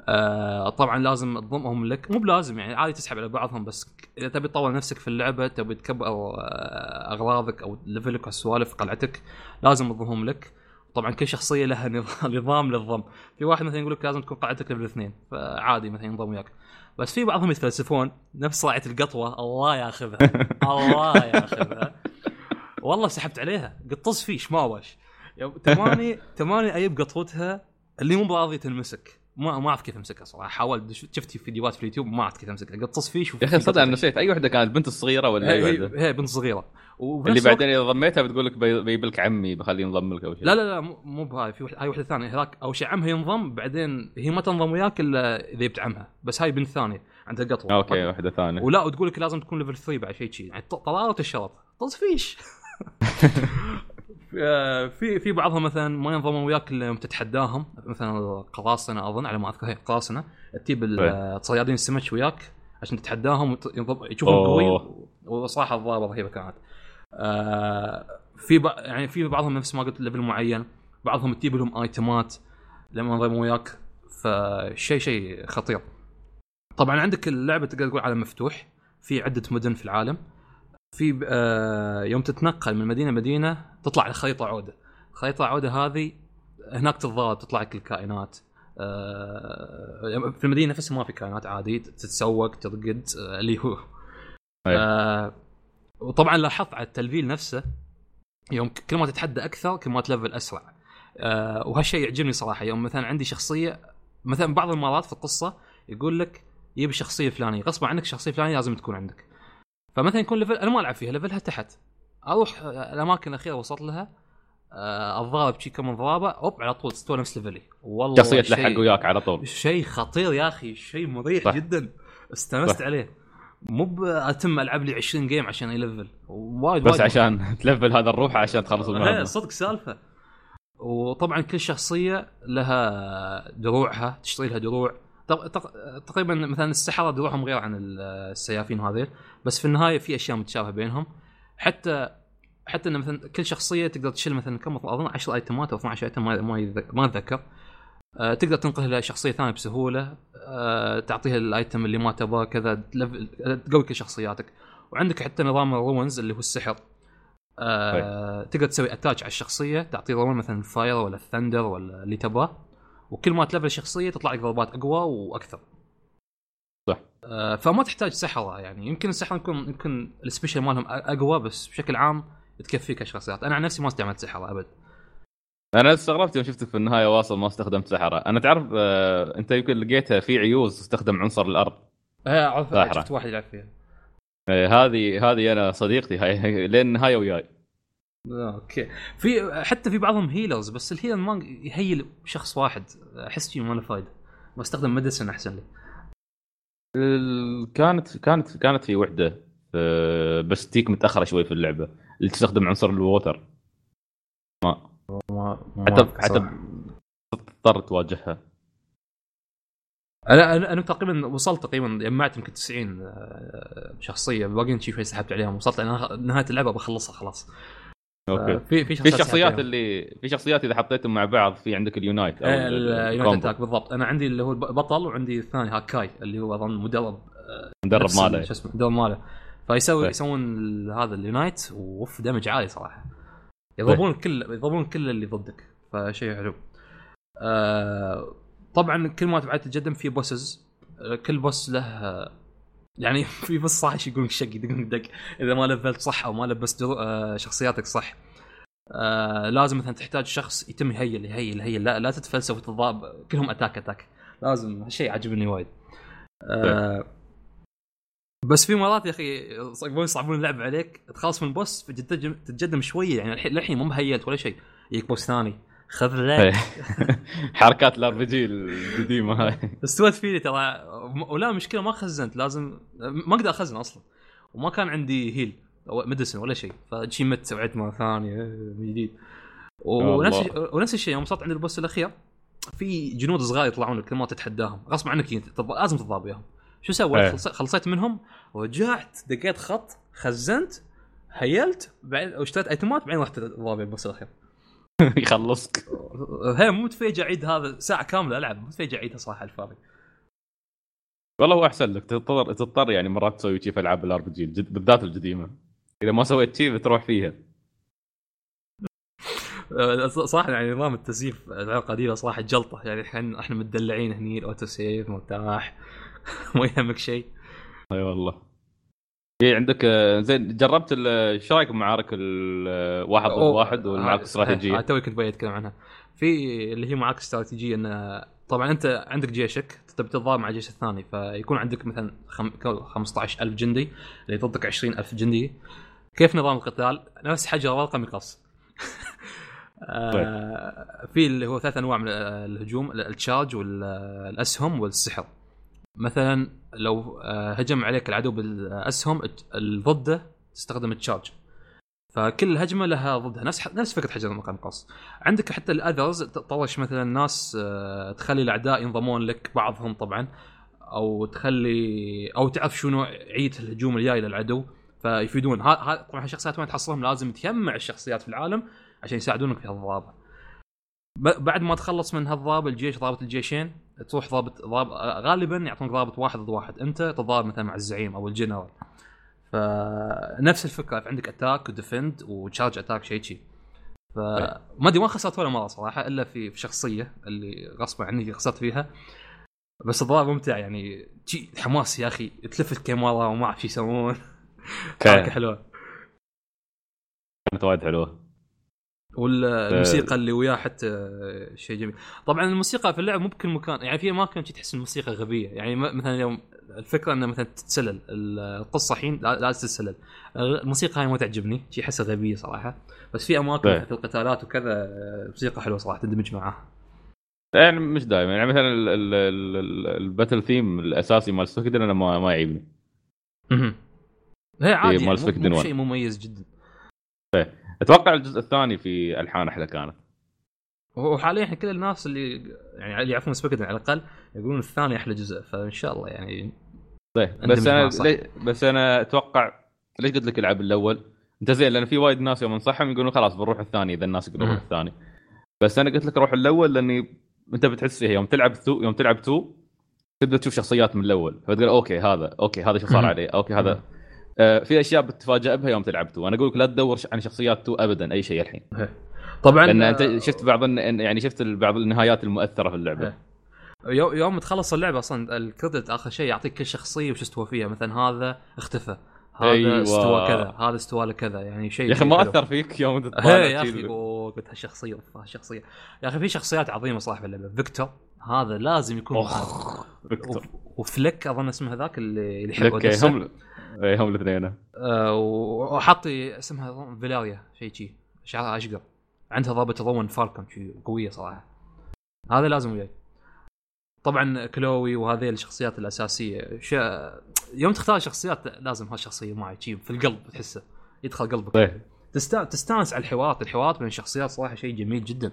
آه طبعا لازم تضمهم لك. مو بلازم يعني عادي تسحب على بعضهم بس إذا تبي تطور نفسك في اللعبة تبي تكبر آه، أغراضك أو level ك والسوالف قلعتك لازم تضمهم لك. طبعا كل شخصية لها نظام- للضم. في واحد مثلا يقول لك لازم تكون قلعتك level اثنين فعادي مثلا ينضم وياك. بس في بعضهم يتفلسفون نفس راعية القطوة. الله ياخذها. الله ياخذها. والله سحبت عليها. قطز فيش ما واش يوم- تماني تماني أجيب قطوتها اللي مو براضي تنمسك ما ما أعرف كيف أمسكها صراحة. حاولت شفت فيديوهات في اليوتيوب ما اعرف كيف أمسكها. قطز فيش يا أخي صدق أنا نسيت. أي وحدة كانت؟ البنت الصغيرة ولا أي هي, وحدة؟ هي بنت صغيرة. اللي بعدين إذا ضميتها بتقول لك بي- بيجيب لك عمي بخليه ينضم لك أو شيء لا لا لا مو مو بهاي. في هاي وحدة ثانية. هذاك اول شيء عمها ينضم بعدين هي ما تنضم وياك إلا إذا جبت عمها. بس هاي بنت ثانية عندها قطوة. أوكي وحدة ثانية. ولا وتقول لك لازم تكون level 3 بعد شيء شيء يعني ط- طلالة الشرط. طز فيش. في في بعضهم مثلا ما ينضمون وياك إلا يوم تتحداهم مثلا القراصنه أظن على ما أذكر هي قراصنة تجيب طيب. صيادين السمك وياك عشان تتحداهم يشوفون قوي. وصراحة الضربه رهيبة كانت. آه، في يعني في بعضهم نفس ما قلت level معين بعضهم تجيب لهم آيتمات لما ينضموا وياك فشيء شيء خطير. طبعا عندك اللعبة تقدر تقول عالم مفتوح في عدة مدن في العالم في آه يوم تتنقل من مدينة مدينه تطلع على خريطة عودة. خريطة عودة هذه هناك تتضارب تطلع لك الكائنات. آه في المدينة نفسها ما في كائنات عادي تتسوق ترقد آه اللي هو. آه وطبعا لاحظت على التلفيل نفسه يوم كل ما تتحدى أكثر كل ما تلفل أسرع. آه وهالشيء يعجبني صراحة. يوم مثلا عندي شخصية مثلا بعض المرات في القصة يقول لك يبي الشخصيه الفلانيه غصبا عنك الشخصيه الفلانيه لازم تكون عندك. فمثلا يكون level أنا ما ألعب فيها level ها تحت. أروح الأماكن الأخيرة وصلت لها آه، اتضارب شي كم ضربه أوب على طول تستوى نفس level ي والله شخصيه شيء- تلحق وياك على طول. شيء خطير يا أخي شيء مريح صح. جدا. استانست صح. عليه. مو باتم ألعب لي 20 game عشان يلفل وايد بس وايد عشان تلفل هذا الروح عشان تخلص المهمة. صدق سالفة. وطبعا كل شخصية لها دروعها تشتري لها دروع. تق- تق- تقريبا مثلا السحرة دروعهم غير عن السيافين هذيل بس في النهاية في أشياء متشابهة بينهم. حتى حتى إن مثلا كل شخصية تقدر تشيل مثلا كم أظن 10 آيتمات أو 12 آيتم ما ما أتذكر. آه، تقدر تنقل لشخصيه ثانية بسهولة. آه، تعطيها الآيتم اللي ما تبغاه كذا تقوي كل شخصياتك. وعندك حتى نظام ال runes اللي هو السحر. آه تقدر تسوي attach على الشخصية تعطيه ضمان مثلا ال fire ولا ال thunder ولا اللي تبغاه. وكل ما تلفل الشخصيه تطلع لك ضربات أقوى وأكثر. صح. آه فما تحتاج سحره يعني يمكن السحره يكون يمكن ال special مالهم أقوى بس بشكل عام تكفيك الشخصيات أنا عن نفسي ما استعملت سحره أبد. أنا استغربت يوم شفتك في النهاية واصل ما استخدمت سحره أنا تعرف آه، أنت يمكن لقيتها في عيوز تستخدم عنصر الأرض إيه اعرف ساحرة. شفت واحد يلعب فيها. آه، هذه هذه أنا صديقتي هاي لين النهايه وياي آه، أوكي في حتى في بعضهم healers بس ال healer ما يهيل شخص واحد أحس شيء ما له فايده بستخدم medicine أحسن لي. كانت كانت كانت في وحدة بس تييك متأخرة شوي في اللعبة. اللي تستخدم عنصر ال water. ما ما حتى حتى. تضطر تواجهها. أنا أنا أنا تقريبا وصلت تقريبا جمعت يمكن 90 آه، شخصية. باقيين شي شوي سحبت عليهم. وصلت أنا نهاية اللعبة بخلصها خلاص. أوكي. آه، في في في شخصيات شخصيات اللي في شخصيات إذا حطيتهم مع بعض في عندك ال unite أو. آه، ال- ال unite. attack بالضبط. أنا عندي اللي هو البطل وعندي الثاني ها كاي اللي هو أظن مدرب المدرب نفس ال- ماله. شو اسمه المدرب ماله. فيسوي طيب. يسوون هذا ال unite ووف دمج عالي صراحة. يضربون الكل يضربون كل اللي ضدك فشيء حلو. آه طبعا كل ما تبعد تتقدم في bosses. آه، كل boss له آه، يعني في boss صح يقولون شق يدق دق. إذا ما لفلت صح أو ما لبست آه، شخصياتك صح. آه لازم مثلا تحتاج شخص يتم يهيل يهيل يهيل لا لا تتفلسف وتضارب كلهم attack attack. لازم هالشيء عجبني وايد. آه بس في مرات يا أخي يصعبون اللعب عليك تخلص من تتقدم تتقدم شوية يعني الحين للحين مو مهيلت ولا شيء. يجيك boss ثاني. خذ إيه. لك حركات ال RPG القديمة هاي استوت فيني ترى ولا مشكلة ما خزنت لازم ما أقدر أخزن أصلا وما كان عندي heal أو medicine ولا شيء فشي مت وعدت مرة ثانية من جديد ونفس. ونفس الشيء يوم وصلت عند ال boss الأخير في جنود صغار يطلعون لك ما تتحداهم غصب عنك لازم تضرب وياهم شو سويت؟ إيه. خلص- خلصت منهم رجعت دقيت خط خزنت هيلت بعدين واشتريت ايتمات بعدين رحت ضرب ال boss الأخير يخلصك. هي مو متفيج اعيد هذا ساعة كاملة ألعب مو متفيج اعيدها صراحة الفاضي. والله هو أحسن لك تضطر تضطر يعني مرات تسوي شيء في ألعاب ال RPG بالذات القديمه إذا ما سويت شيء بتروح فيها. آه، صراحة يعني نظام التسييف الالعاب القديمه صراحة جلطة يعني إحنا إحنا مدلعين هني ال auto save مرتاح ما يهمك شيء أي والله. في عندك آه، زين جربت إيش رايك بمعارك الواحد ضد أوه، واحد والمعارك ها- الاستراتيجية؟ توي كنت أتكلم عنها. في اللي هي معاك استراتيجية إن طبعا أنت عندك جيشك تبي تتضارب مع الجيش الثاني فيكون عندك مثلا خم... 15000 جندي اللي ضدك 20000 جندي. كيف نظام القتال؟ نفس حجر ورقه مقص آه، في اللي هو ثلاث أنواع من الهجوم التشارج والاسهم والسحر. مثلا لو آه، هجم عليك العدو بالأسهم ال- ضده تستخدم التشارج فكل هجمة لها ضدها. نفس نفس فكرة حجر المقام قص عندك حتى الاذرز تطرش مثلا ناس آه، تخلي الأعداء ينضمون لك بعضهم طبعا أو تخلي أو تعرف شو نوعيه الهجوم الجاي للعدو. فيفيدون. ها طبعا الشخصيات وين تحصلهم لازم تجمع الشخصيات في العالم عشان يساعدونك في هالضربه بعد ما تخلص من هالضرب الجيش ضابط الجيشين تروح ضابط ضاب غالبا يعطونك ضابط واحد ضد واحد. أنت تضارب مثلا مع الزعيم أو الجنرال. فنفس الفكرة عندك attack و defend و charge attack شيء شيء فما أدري ما خسرت ولا مرة صراحة إلا في في شخصية اللي غصبا عني خسرت فيها. بس الضرب ممتع يعني. حماس يا أخي تلف الكاميرا وما أعرف شو يسوون. حركة حلوة. كانت وايد حلوة. والموسيقى اللي وياه حتى شيء جميل. طبعا الموسيقى في اللعب مو بكل مكان يعني في أماكن تحس الموسيقى غبية. يعني مثلا يوم الفكرة انه مثلا تتسلل القصة الحين لا- لازم تتسلل. الموسيقى هاي ما تعجبني شي احسها غبية صراحة. بس في أماكن إيه. في القتالات وكذا الموسيقى حلوة صراحة تندمج معاها. يعني مش دائما يعني مثلا ال- ال- ال- ال- ال battle theme الأساسي مال Suikoden أنا ما ما يعيبني هي عادي يعني مو-. شيء مميز جدا. أتوقع الجزء الثاني في ألحان أحلى كانت وحاليا إحنا كل الناس اللي يعني اللي يعرفون Suikoden على الأقل يقولون الثاني أحلى جزء فإن شاء الله يعني طيب بس أنا. لي بس أنا أتوقع ليش قلت لك العب الأول؟ أنت زين لأن في وايد ناس يوم انصحهم يقولون خلاص بنروح الثاني إذا الناس يقولون الثاني بس أنا قلت لك روح الأول لأني أنت بتحس فيها يوم تلعب two يوم تلعب two تبدأ تشوف شخصيات من الأول فتقول أوكي هذا أوكي هذا شو صار. عليه أوكي هذا في أشياء بتتفاجئ بها يوم تلعب two أنا أقول لك لا تدور عن شخصيات two ابدا أي شيء الحين. طبعا لأن أنت شفت بعض يعني شفت بعض النهايات المؤثرة في اللعبة. إيه. يو- يوم تخلص اللعبة أصلا ال credit آخر شيء يعطيك كل شخصية وش استوى فيها. مثلا هذا اختفى هذا أيوة. استوى كذا هذا استوى له كذا يعني شيء يا أخي ما. أثر فيك يوم انت تطالع يا أخي قلت هالشخصية هالشخصيه يا أخي في شخصيات عظيمة صراحة في اللعبة. فيكتور هذا لازم يكون. اخ فيكتور. وف- وفليك أظن اسمه هذاك اللي يحب أوديسا. هم إيه، هم الاثنين. آه، وحاطي اسمها فاليريا شيء شي. شعرها أشقر. عندها ضابط rune falcon قوية صراحة. هذا لازم وياي. طبعا كلوي وهذه الشخصيات الأساسية شا... يوم تختار شخصيات لازم هالشخصية معي شي في القلب تحسه. يدخل قلبك. طيب. تستا... تستانس على الحوارات الحوارات بين الشخصيات صراحة شيء جميل جدا.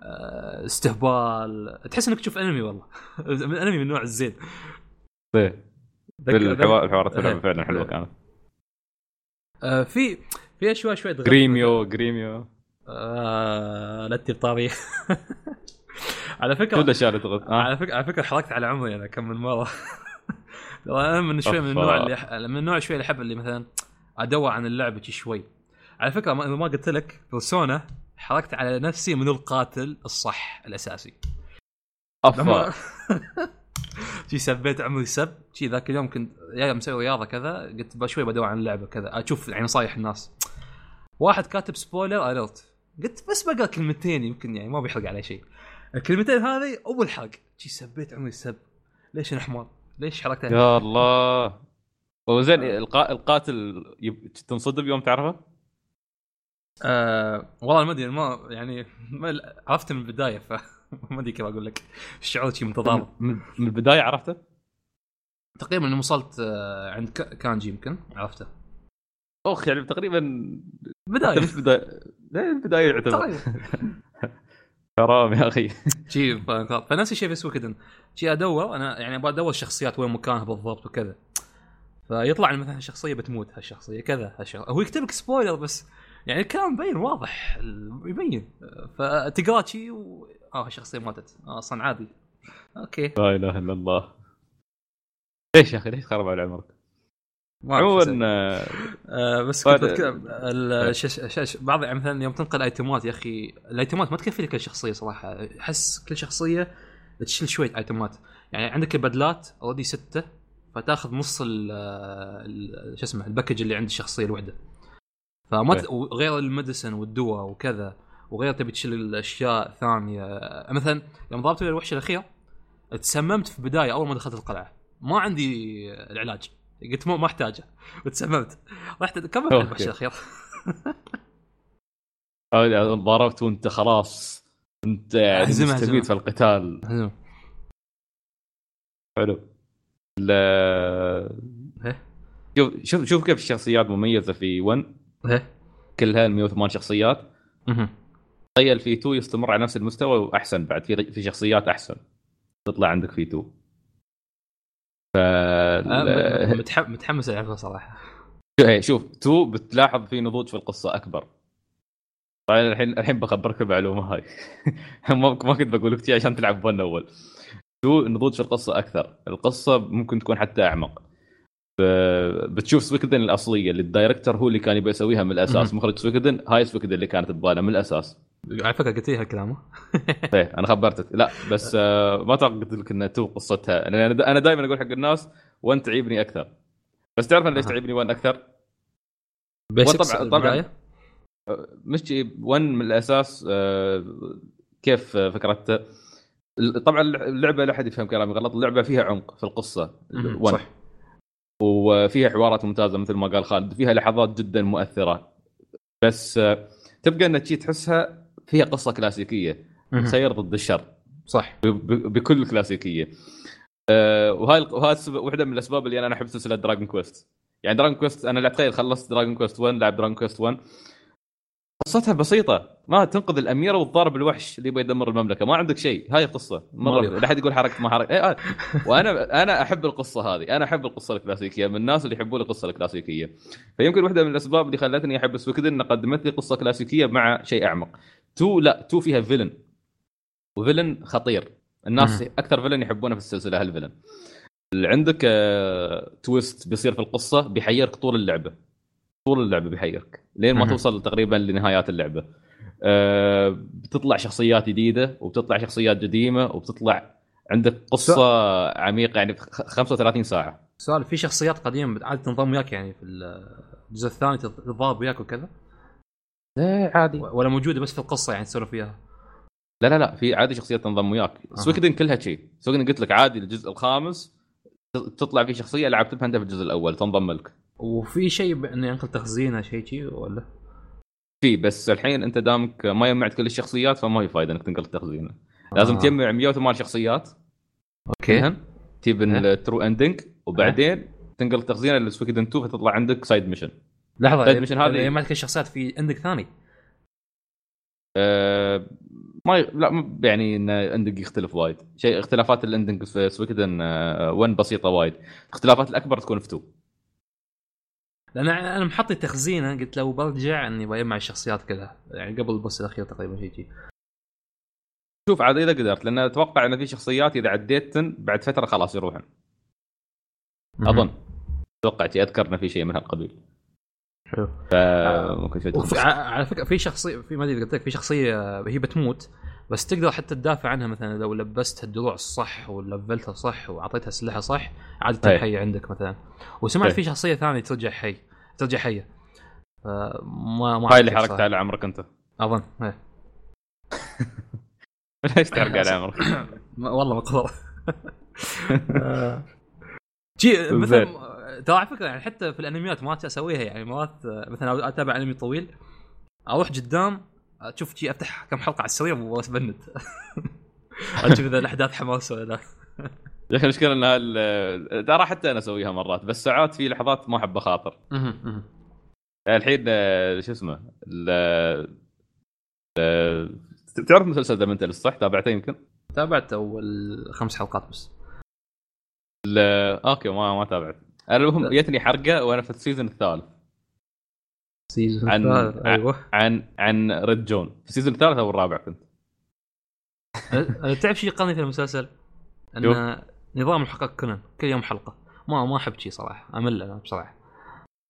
آه، استهبال. تحس إنك تشوف أنمي والله. من أنمي من النوع الزين. طيب. الحوار الحوارات. اللعبة فعلا حلوة كانت آه، في في أشياء شوي تغرب. جريميو جريميو آه لا تجيب طاري على كل فكره الأشياء اللي تغط آه. على فكره على فكرة حركت على عمري أنا كم من مرة أنا من شوي من. النوع اللي من النوع شوي اللي أحب اللي مثلا أدور عن اللعبه شوي على فكرة ما ما قلت لك Persona حركت على نفسي من القاتل الصح الأساسي افا شي سبيت عمري سب شي ذاك اليوم كنت يا مسوي رياضة كذا قلت بشوي بدور عن اللعبة كذا أشوف يعني نصايح الناس واحد كاتب spoiler alert قلت بس بقرأ كلمتين يمكن يعني ما بيحرق علي شيء الكلمتين هذه اول حرق شي سبيت عمري سب ليش أنا حمار؟ ليش حركت علي؟ يا الله وزين القا... القاتل. تنصدم يوم تعرفه؟ آه والله ما أدري ما يعني ما عرفت من البداية ف ما أدري كيف أقول لك. الشعور شي متضارب من, البداية عرفته؟ تقريبا لما وصلت آه، عند كانجي يمكن عرفته. اخ يعني تقريبا بداية. مش بداية. لا البداية يعتبر. تقريبا حرام يا أخي. شي فنفس الشيء في Suikoden شي أدور أنا يعني أبغى أدور الشخصيات وين مكانها بالضبط وكذا. فيطلع مثلا الشخصيه بتموت هالشخصية كذا هالشخصية. هو يكتب لك spoiler بس. يعني الكلام مبين واضح يبين. فتقرا شي و... آه الشخصيه ماتت. آه، أصلا عادي. okay. لا إله إلا الله. ليش يا أخي؟ ليش خرب على عمرك؟ عموما آه، آه بس كنت بتكلم ش- بعض يعني مثلا يوم تنقل ايتمات يا أخي الايتمات ما تكفي لكل شخصية صراحة. أحس كل شخصية تشيل شوية ايتمات. يعني عندك البدلات already ستة فتاخذ نص ال ال- شو اسمه ال package اللي عند الشخصية الوحده فما ت... وغير ال medicine والدواء وكذا وغير تبي تشيل الأشياء ثانية مثلا يوم ضربت الوحش الأخير تسممت في البداية أول ما دخلت القلعة. ما عندي العلاج قلت مو ما أحتاجه. وتسممت. رحت كمل okay. الوحش الأخير. ضربت وأنت خلاص. أنت يعني مستفيد. في القتال. حلو. لا. إيه. شوف شوف شوف كيف الشخصيات مميزة في 1 إيه كلها ال 108 شخصيات. تخيل في 2 يستمر على نفس المستوى وأحسن بعد. في في شخصيات أحسن. تطلع عندك في 2 ف متح- متحمس العبها صراحة. شوف 2 بتلاحظ في نضوج في القصة أكبر. طيب الحين الحين بخبرك المعلومه هاي. ما ما كنت بقول لك عشان تلعب 1 أول. 2 نضوج في القصة أكثر. القصة ممكن تكون حتى أعمق. بتشوف Suikoden الأصلية اللي ال director هو اللي كان يبي يسويها من الأساس. مخرج Suikoden هاي Suikoden اللي كانت بباله من الأساس على فكرة قلت لي هالكلام ها؟ إيه أنا خبرتك لا بس آه ما أتوقع قلت لك ان two قصتها أنا أنا دائما أقول حق الناس وان تعيبني أكثر بس تعرف أنا ليش. تعيبني وان أكثر؟ طبعاً- طبعاً. البداية؟ مش ون من الأساس آه، كيف آه، فكرته طبعا اللعبة لا أحد يفهم كلامي غلط اللعبة فيها عمق في القصة. ون صح وفيها حوارات ممتازة مثل ما قال خالد. فيها لحظات جدا مؤثرة. بس آه، تبقى شي تحسها فيها قصة كلاسيكية. الخير ضد الشر. صح. بكل كلاسيكية. آه، وهاي وهذا السبب واحدة من الأسباب اللي أنا أحب سلسلة Dragon Quest يعني Dragon Quest أنا تخيل خلصت Dragon Quest 1 لعب Dragon Quest 1 قصتها بسيطة. ما تنقذ الأميرة وتضارب الوحش اللي يبغى يدمر المملكة. ما عندك شيء. هاي قصه ماريو. مره لا احد يقول حركه ما حركه إيه آه. وأنا أنا أحب القصة هذه. أنا أحب القصة الكلاسيكية. من الناس اللي يحبون القصة الكلاسيكية. فيمكن واحدة من الأسباب اللي خلتني أحب Suikoden ان قدمت لي قصة كلاسيكية مع شيء أعمق. two لا two فيها villain و villain خطير. الناس. أكثر villain يحبونه في السلسلة هال villain اللي عندك آه، twist بيصير في القصة بيحيرك طول اللعبة. طول اللعبة بيحيرك لين ما. توصل تقريبا لنهايات اللعبة. آه، بتطلع شخصيات جديدة وبتطلع شخصيات قديمة وبتطلع عندك قصة عميقة يعني في خ- 35 ساعة. سؤال في شخصيات قديمة عادة تنضم وياك؟ يعني في الجزء الثاني تتضارب وياك وكذا؟ لا عادي. ولا موجودة بس في القصة يعني تسولف فيها؟ لا لا لا في عادي شخصيات تنضم وياك. Suikoden كلها شيء Suikoden قلت لك عادي الجزء الخامس ت- تطلع في شخصية لعبت بها انت في الجزء الأول تنضم لك. وفي شيء بانه ينقل تخزينه شيء شيء ولا؟ في بس الحين أنت دامك ما جمعت كل الشخصيات فما في فائده إنك تنقل تخزينه لازم آه. تجمع 108 شخصيات. okay. تجيب. ال true ending وبعدين تنقل التخزينة ل Suikoden 2 فتطلع عندك side mission لحظة طيب، مشان هذه- جمعت كل الشخصيات في عندك ثاني؟ أه ما ي... لا ما- يعني إن ending يختلف وايد. شيء اختلافات ال ending في Suikoden 1 بسيطة وايد. الاختلافات الأكبر تكون في 2 لأن أنا محطي تخزينه قلت لو برجع اني بجمع الشخصيات كلها يعني قبل ال boss الأخير تقريبا شيء شيء شوف عاد إذا قدرت لأن أتوقع إن في شخصيات إذا عديتن بعد فترة خلاص يروحن. أظن. أتوقع شي أذكر ان في شيء من هالقبيل. حلو فممكن شوي تخبص. ع- على فكرة في شخصيه في ما أدري إذا قلت لك في شخصية هي بتموت بس تقدر حتى تدافع عنها مثلا لو لبستها الدروع الصح ولفلتها صح وأعطيتها أسلحة صح عاد أي. تحية عندك مثلا وسمعت أي. في شخصية ثانية ترجع حي ترجع حية ف- ما ما هاي اللي حركتها. على عمرك أنت أظن إيه. ليش تحرق على عمرك؟ والله ما قدر جي. مثلا ترى على فكرة يعني حتى في الأنميات مرات أسويها يعني مرات مثلا أتابع أنمي طويل أروح قدام أشوف شي أفتح كم حلقة على السريع وبس أشوف إذا الأحداث حماس ولا لا. يا أخي المشكلة إن ترى حتى أنا أسويها مرات بس ساعات في لحظات ما احب اخاطر الحين شو اسمه تعرف مسلسل The Mentalist صح؟ تابعته يمكن؟ تابعت أول خمس حلقات بس. ال- okay ما ما تابعت. المهم جتني حرقة وأنا في ال season الثالث. season عن- أيوه. عن عن ريد جون. في ال season الثالث أو الرابع كنت؟ أه، تعرف شيء يقلني في المسلسل؟ أن نظام الحلقات كونان كل يوم حلقة. ما ما أحب شيء صراحة أمل أنا بصراحة.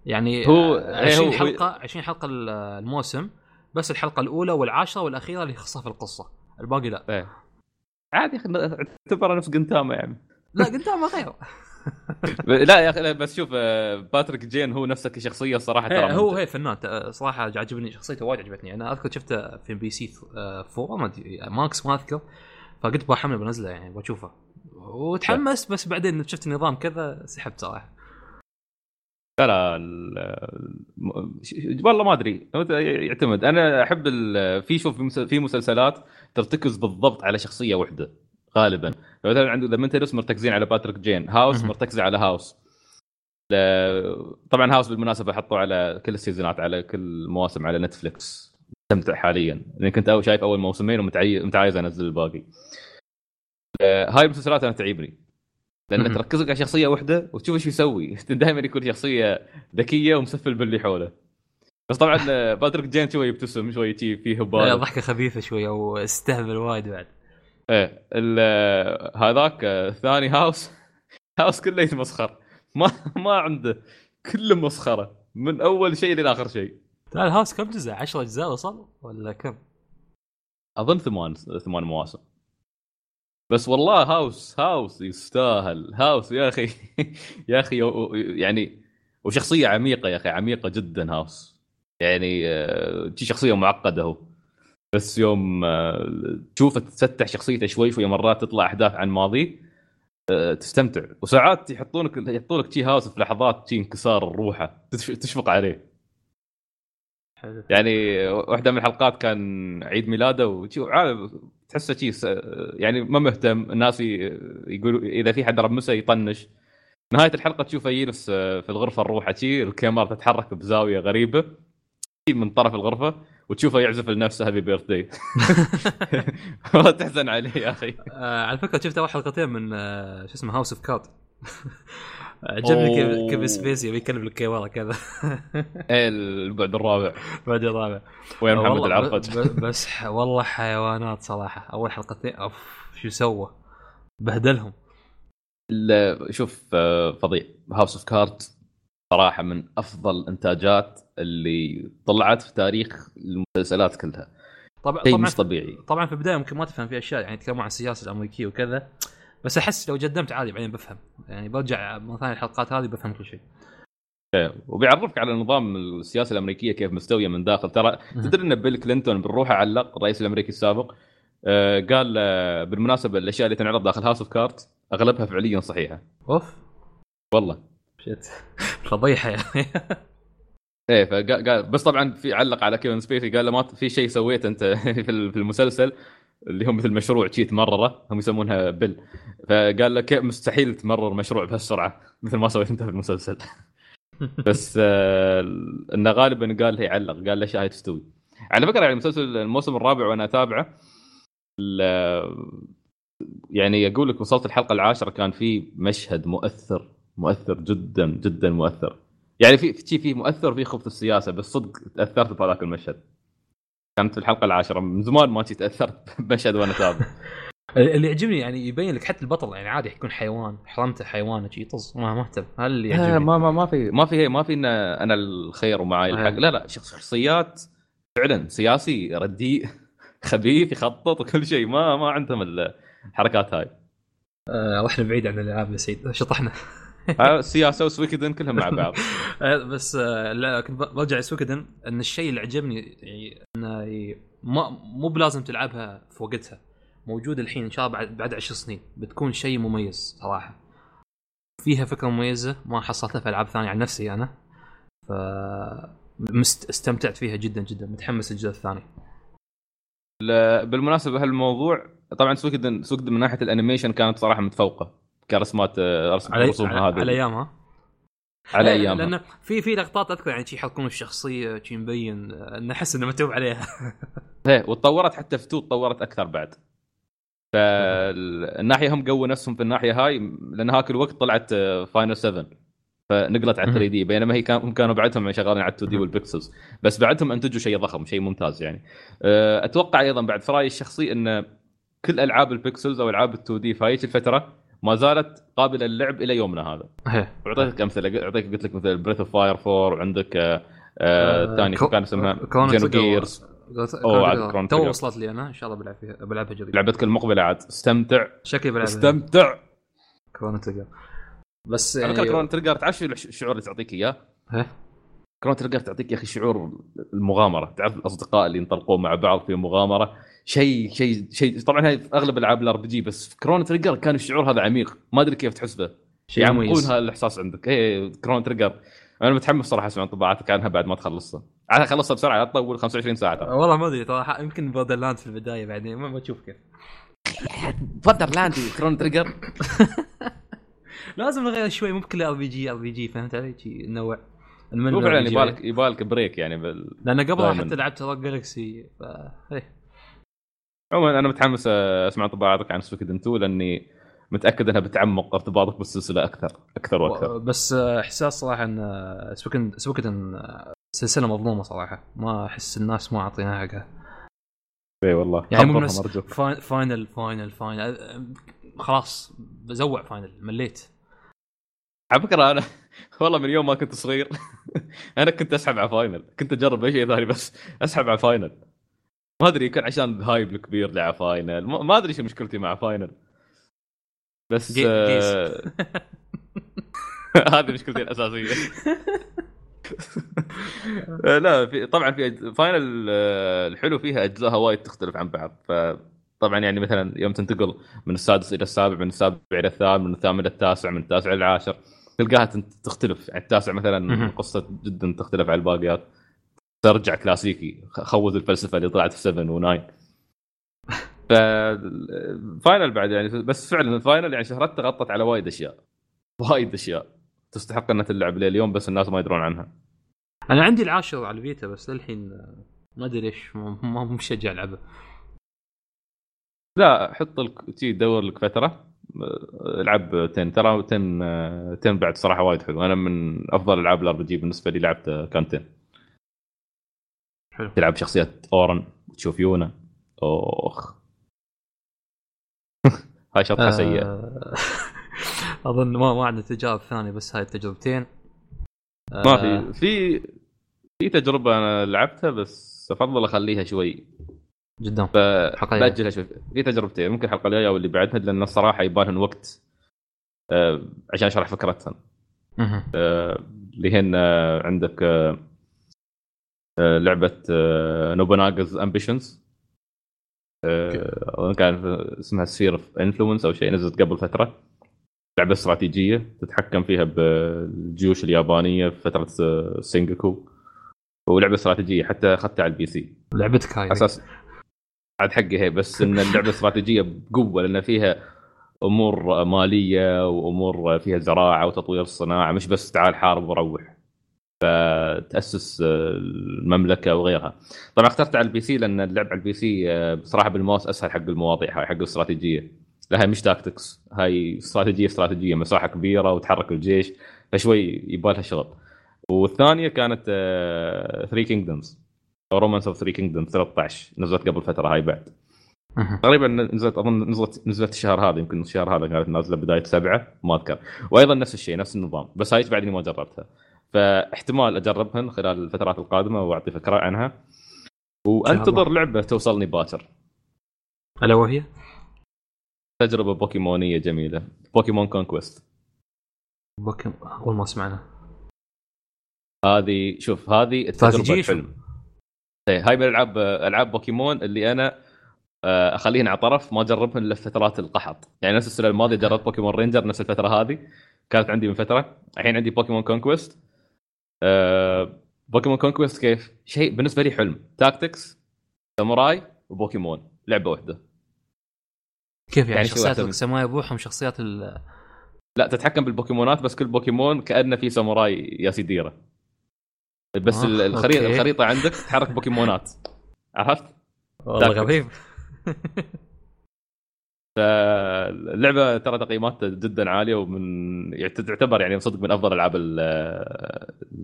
يعني هو- آه، إيه 20 هو- حلقة 20 حلقة ال- الموسم بس الحلقة الأولى والعاشرة والأخيرة اللي يخصها في القصة. الباقي لا. إيه. عادي خ- اعتبره نفس Gintama يعني. لا قلت ما غير. لا يا أخي بس شوف آه، باتريك جين هو نفسه كشخصية الصراحه ترى هو. هي فنان صراحة عجبني شخصيته وايد عجبتني. أنا أذكر شفته في MBC 4 ما أدري Max ما أذكر فقلت بحمله بنزله يعني بشوفه وتحمست بس بعدين شفت النظام كذا سحبت صراحة. لا والله ما أدري يعتمد. أنا أحب ال- في شوف في مسلسلات ترتكز بالضبط على شخصية واحدة. غالبا. مثلا عنده The Mentalist مرتكزين على باتريك جين. House. مرتكزه على House. طبعا House بالمناسبة حطوا على كل السيزونات على كل المواسم على Netflix مستمتع حاليا. لأن كنت أول شايف أول موسمين ومتعايز أنزل الباقي. آه، هاي المسلسلات أنا تعيبني لأن. تركز لك على شخصية واحدة وتشوف إيش يسوي. دائما يكون شخصية ذكية ومسفل باللي حوله. بس طبعا آه، باتريك جين شوي يبتسم شوي فيه هبال ضحكة خفيفة شوية واستهبل وايد بعد. إيه آه، هذاك آه، الثاني هاوس. هاوس كله يتمسخر ما ما عنده كله مسخرة. من أول شيء إلى آخر شيء. لا الهاوس كم جزء؟ 10 أجزاء وصل؟ ولا كم؟ أظن ثمان ثمان مواسم. بس والله هاوس هاوس يستاهل. هاوس يا أخي يا أخي يعني وشخصية عميقة يا أخي عميقة جدا هاوس. يعني آه، شخصية معقدة هو. بس يوم آه، تشوفه تفتح شخصيته شوي شوي مرات تطلع أحداث عن ماضيه آه، تستمتع. وساعات يحطونك يحطون لك شي هاوس في لحظات شي انكسار تشف- تشفق عليه. يعني واحدة من الحلقات كان عيد ميلاده عاد تحسه شي س- يعني ما مهتم الناس يقولوا إذا في حد رمسه يطنش. نهاية الحلقة تشوفه يجلس في الغرفة الروحة شي الكاميرا تتحرك بزاوية غريبة من طرف الغرفة. وتشوفه يعزف لنفسه هابي بيرث داي والله تحزن عليه يا أخي. آه على فكرة شفت أول حلقتين من آه شو اسمه House of Cards عجبني كيف. كيف سبيسي بيكلم الكاميرا كذا. إيه البعد الرابع. بعد الرابع. وين محمد العرفج بس والله حيوانات صراحة. أول حلقتين أوف شو سوى بهدلهم. شوف آه، فظيع. House of Cards صراحة من أفضل الانتاجات اللي طلعت في تاريخ المسلسلات كلها. طبعا شيء طبعا مش طبيعي. طبعا في البداية ممكن ما تفهم في أشياء يعني يتكلمون عن السياسة الأمريكية وكذا بس أحس لو قدمت عادي بعدين بفهم. يعني برجع مرة ثانية الحلقات هذه بفهم كل شيء. وبيعرفك على نظام السياسة الأمريكية كيف مستوية من داخل. ترى تدري إن بيل كلينتون بروحه علق الرئيس الأمريكي السابق آه، قال آه، بالمناسبة الأشياء اللي تنعرض داخل House of Cards أغلبها فعليا صحيحة. أوف. والله. shit فضيحة يعني. إيه فقال قال بس طبعا في علق على كيفن سبيسي قال له ما في شيء سويته أنت في ال- في المسلسل اللي هو مثل مشروع شي تمرره هم يسمونها بل فقال له كيف مستحيل تمرر مشروع بهالسرعة؟ مثل ما سويت أنت في المسلسل. بس آه إنه غالبا قال هي علق قال الاشياء هاي تستوي على فكرة يعني المسلسل الموسم الرابع وأنا أتابعه يعني أقول لك وصلت الحلقة العاشرة كان في مشهد مؤثر مؤثر جدا جدا مؤثر. يعني في في في مؤثر في خبث السياسة بس صدق تأثرت بهذاك المشهد. كانت في الحلقة العاشرة. من زمان ما تاثرت بمشهد وأنا اتابع اللي يعجبني يعني يبين لك حتى البطل يعني عادي يكون حيوان حرمته حيوان شي طز ما مهتم. هذا اللي لا يعجبني؟ ما ما ما في ما في ما في إن أنا الخير ومعاي الحق. آه. لا لا شخص- شخصيات فعلا سياسي رديء خبيث يخطط وكل شيء. ما ما عندهم الحركات هاي. آه رحنا بعيد عن الألعاب يا سيد. شطحنا. السياسة وسويكدن كلهم مع بعض. بس آه، لا كنت برجع لسويكدن إن الشيء اللي عجبني يعني إنه مو بلازم تلعبها في وقتها. موجود الحين إن شاء الله بعد بعد عشر سنين بتكون شيء مميز صراحة. فيها فكرة مميزة ما حصلتها في ألعاب ثانية عن نفسي أنا. ف. استمتعت فيها جدا جدا متحمس الجزء الثاني. بالمناسبة هالموضوع طبعا Suikoden Suikoden من ناحية ال animation كانت صراحة متفوقة. كرسمات آه، رسم على رسومها هذه. على أيامها. على أيامها. لأن في في لقطات أذكر يعني شي يحطون الشخصية شي مبين آه، انه أحس إنه متعوب عليها. إيه وتطورت حتى في 2 تطورت أكثر بعد. فالناحية هم قووا نفسهم في الناحية هاي لأن هاك الوقت طلعت Final 7 فنقلت على مهم. 3D بينما هي كان كانوا بعدهم شغالين على 2D وال pixels بس بعدهم انتجوا شيء ضخم شيء ممتاز يعني. أتوقع أيضا بعد في رأيي الشخصي إن كل ألعاب ال pixels أو ألعاب ال 2D في هيك الفترة ما زالت قابلة للعب إلى يومنا هذا. واعطيتك أمثلة. أعطيك قلت لك مثل Breath of Fire 4 وعندك آه، آه، الثاني كو- كان اسمها Xenogears. Chrono تو. وصلت لي أنا. إن شاء الله بلعب فيها بلعبها جديد. لعبتك المقبلة عاد. استمتع. شكلي بلعبها. استمتع. Chrono Trigger بس على يعني فكرة Chrono Trigger تعرف شو الشعور اللي تعطيك إياه؟ Chrono Trigger تعطيك يا أخي شعور المغامرة. تعرف الأصدقاء اللي ينطلقون مع بعض في مغامرة؟ شيء شيء شيء طبعا هاي في أغلب ألعاب ال RPG بس في Chrono Trigger كان الشعور هذا عميق. ما أدري كيف تحس به. شيء يعمقون مميز. هذا الاحساس عندك. إيه Chrono Trigger. أنا متحمس صراحة أسمع انطباعاتك عنها بعد ما تخلصها. عاد خلصها بسرعة لا تطول 25 ساعة. ترى والله ما أدري ترى يمكن Borderlands في البداية بعدين ما تشوف كيف. ف Borderlands Chrono Trigger. لازم نغير شوي مو بكل أر بي جي أر بي جي فهمت علي؟ نوع. مو من فعلا. يبالك يبالك break يعني بال... لأن قبلها. حتى لعبت Rogue Galaxy ف إيه. عموما أنا متحمس أسمع انطباعاتك عن Suikoden 2 لأني متأكد أنها بتعمق ارتباطك بالسلسلة أكثر أكثر وأكثر. و- بس آه، إحساس صراحة إن آه، Suikoden آه، سلسلة مظلومة صراحة. ما أحس الناس ما عاطينها حقها. اي والله. يعني مو بس Final Final Final آه، خلاص بزوع Final مليت. على فكرة أنا والله من يوم ما كنت صغير. أنا كنت أسحب على Final. كنت أجرب أي شيء ثاني بس أسحب على Final. ما أدري يمكن عشان ال hype الكبير اللي على Final. ما أدري شو مشكلتي مع Final. بس آه، هذه مشكلتي الأساسية. آه، لا في طبعا في أج- Final آه، الحلو فيها أجزائها وايد تختلف عن بعض. فطبعا يعني مثلا يوم تنتقل من السادس إلى السابع من السابع إلى الثامن من الثامن إلى التاسع من التاسع إلى العاشر. تلقاها تختلف. يعني التاسع مثلا. قصة جدا تختلف عن الباقيات. ترجع كلاسيكي. خوذ الفلسفة اللي طلعت في 7 و9 ف Final بعد يعني بس فعلا ال Final يعني شهرته غطت على وايد أشياء. وايد أشياء. تستحق أنها تلعب لليوم بس الناس ما يدرون عنها. أنا عندي العاشر على ال Vita بس للحين ما أدري ليش ما متشجع ألعبه. لا حط لك تي دور لك فترة. العب 10 ترى 10 أه، 10 بعد صراحة وايد حلو. أنا من أفضل ألعاب ال RPG بالنسبة لي لعبته كان 10 حلو. تلعب شخصيات Auron تشوف Yuna. اخ هاي شطحة سيئة. آه، أظن ما ما عندنا تجارب ثانية بس هاي التجربتين ما آه، في في في تجربة أنا لعبتها بس أفضل أخليها شوي. جدا. حلقة فباجلها شوي. في تجربتين ممكن الحلقة الجاية أو اللي بعدها لأن الصراحة يبالهم وقت أه، عشان أشرح فكرتهم. أه، اللي هن أه، عندك لعبة Nobunaga's Ambition أظن كان اسمها Sphere of Influence أو شيء نزلت قبل فترة. لعبة استراتيجية تتحكم فيها بالجيوش اليابانية في فترة سينجوكو. ولعبه استراتيجية حتى أخذتها على ال PC لعبتك هاي أساس عاد حقي هي بس إن اللعبة استراتيجية بقوة لأن فيها أمور مالية وأمور فيها زراعة وتطوير الصناعة مش بس تعال حارب وروح. فتأسس المملكة وغيرها. طبعا اخترت على ال PC لأن اللعب على ال PC بصراحة بالماوس أسهل حق المواضيع هاي حق الاستراتيجية. لا هاي مش tactics هاي استراتيجية استراتيجية مساحة كبيرة وتحرك الجيش فشوي يبالها شغل. والثانية كانت 3 Kingdoms أو Romance of 3 Kingdoms 13 نزلت قبل فترة هاي بعد. تقريبا نزلت أظن نزلت نزلت الشهر هذا يمكن الشهر هذا كانت نازلة بداية سبعة ما أذكر. وأيضا نفس الشيء نفس النظام بس هاي بعدني ما جربتها. فاحتمال أجربهن خلال الفترات القادمة وأعطي فكرة عنها. وأنتظر لعبة توصلني باكر. ألا وهي؟ تجربة بوكيمونية جميلة. بوكيمون كونكويست بوكيمون أول ما سمعنا هذه شوف هذه التجربه؟ الحلم إيه، هاي من العاب ألعاب بوكيمون اللي أنا آه، أخليهن على طرف ما أجربهن إلا في فترات القحط. يعني نفس السنة الماضية جربت Pokémon Ranger نفس الفترة هذه كانت عندي من فترة. الحين عندي Pokémon Conquest. آه، Pokémon Conquest كيف؟ شيء بالنسبة لي حلم. tactics ساموراي وبوكيمون. لعبة واحدة. كيف يعني, يعني شخصيات؟ السماء يبوحهم شخصيات ال لا تتحكم بالبوكيمونات بس كل بوكيمون كانه في ساموراي ياسيديرا بس آه، ال- الخريطه okay. الخريطة عندك تحرك بوكيمونات. عرفت؟ والله. غريب. فاللعبه ترى تقييماتها جدا عالية ومن يعت- تعتبر يعني صدق من أفضل ألعاب ال-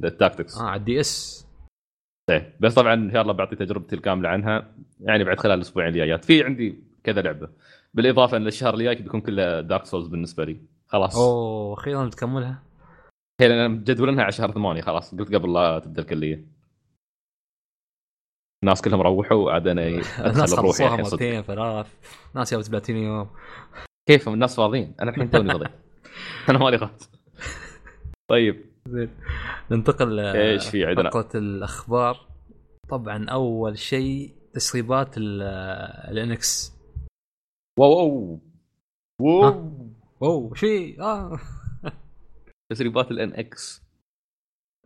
ال tactics. آه على ال DS. إيه. بس طبعا إن شاء الله بعطي تجربتي الكاملة عنها. يعني بعد خلال الأسبوعين الجايات. في عندي كذا لعبة. بالإضافة إن الشهر الجاي بيكون كله Dark Souls بالنسبة لي. خلاص. أوه أخيرا تكملها. هي أنا مجدولنها على شهر ثمانية خلاص. قلت قبل لا تبدأ الكلية. الناس كلهم روحوا عاد أنا الناس خلصوها مرتين ثلاث ناس جابت بلاتينيوم كيفهم الناس فاضيين. أنا الحين توني فاضي. أنا مالي غلط طيب. زين. ننتقل إيش في عندنا؟ فقرة الأخبار. طبعا أول شيء تسريبات ال NX wow wow. wow شيء آه. تسريبات ال NX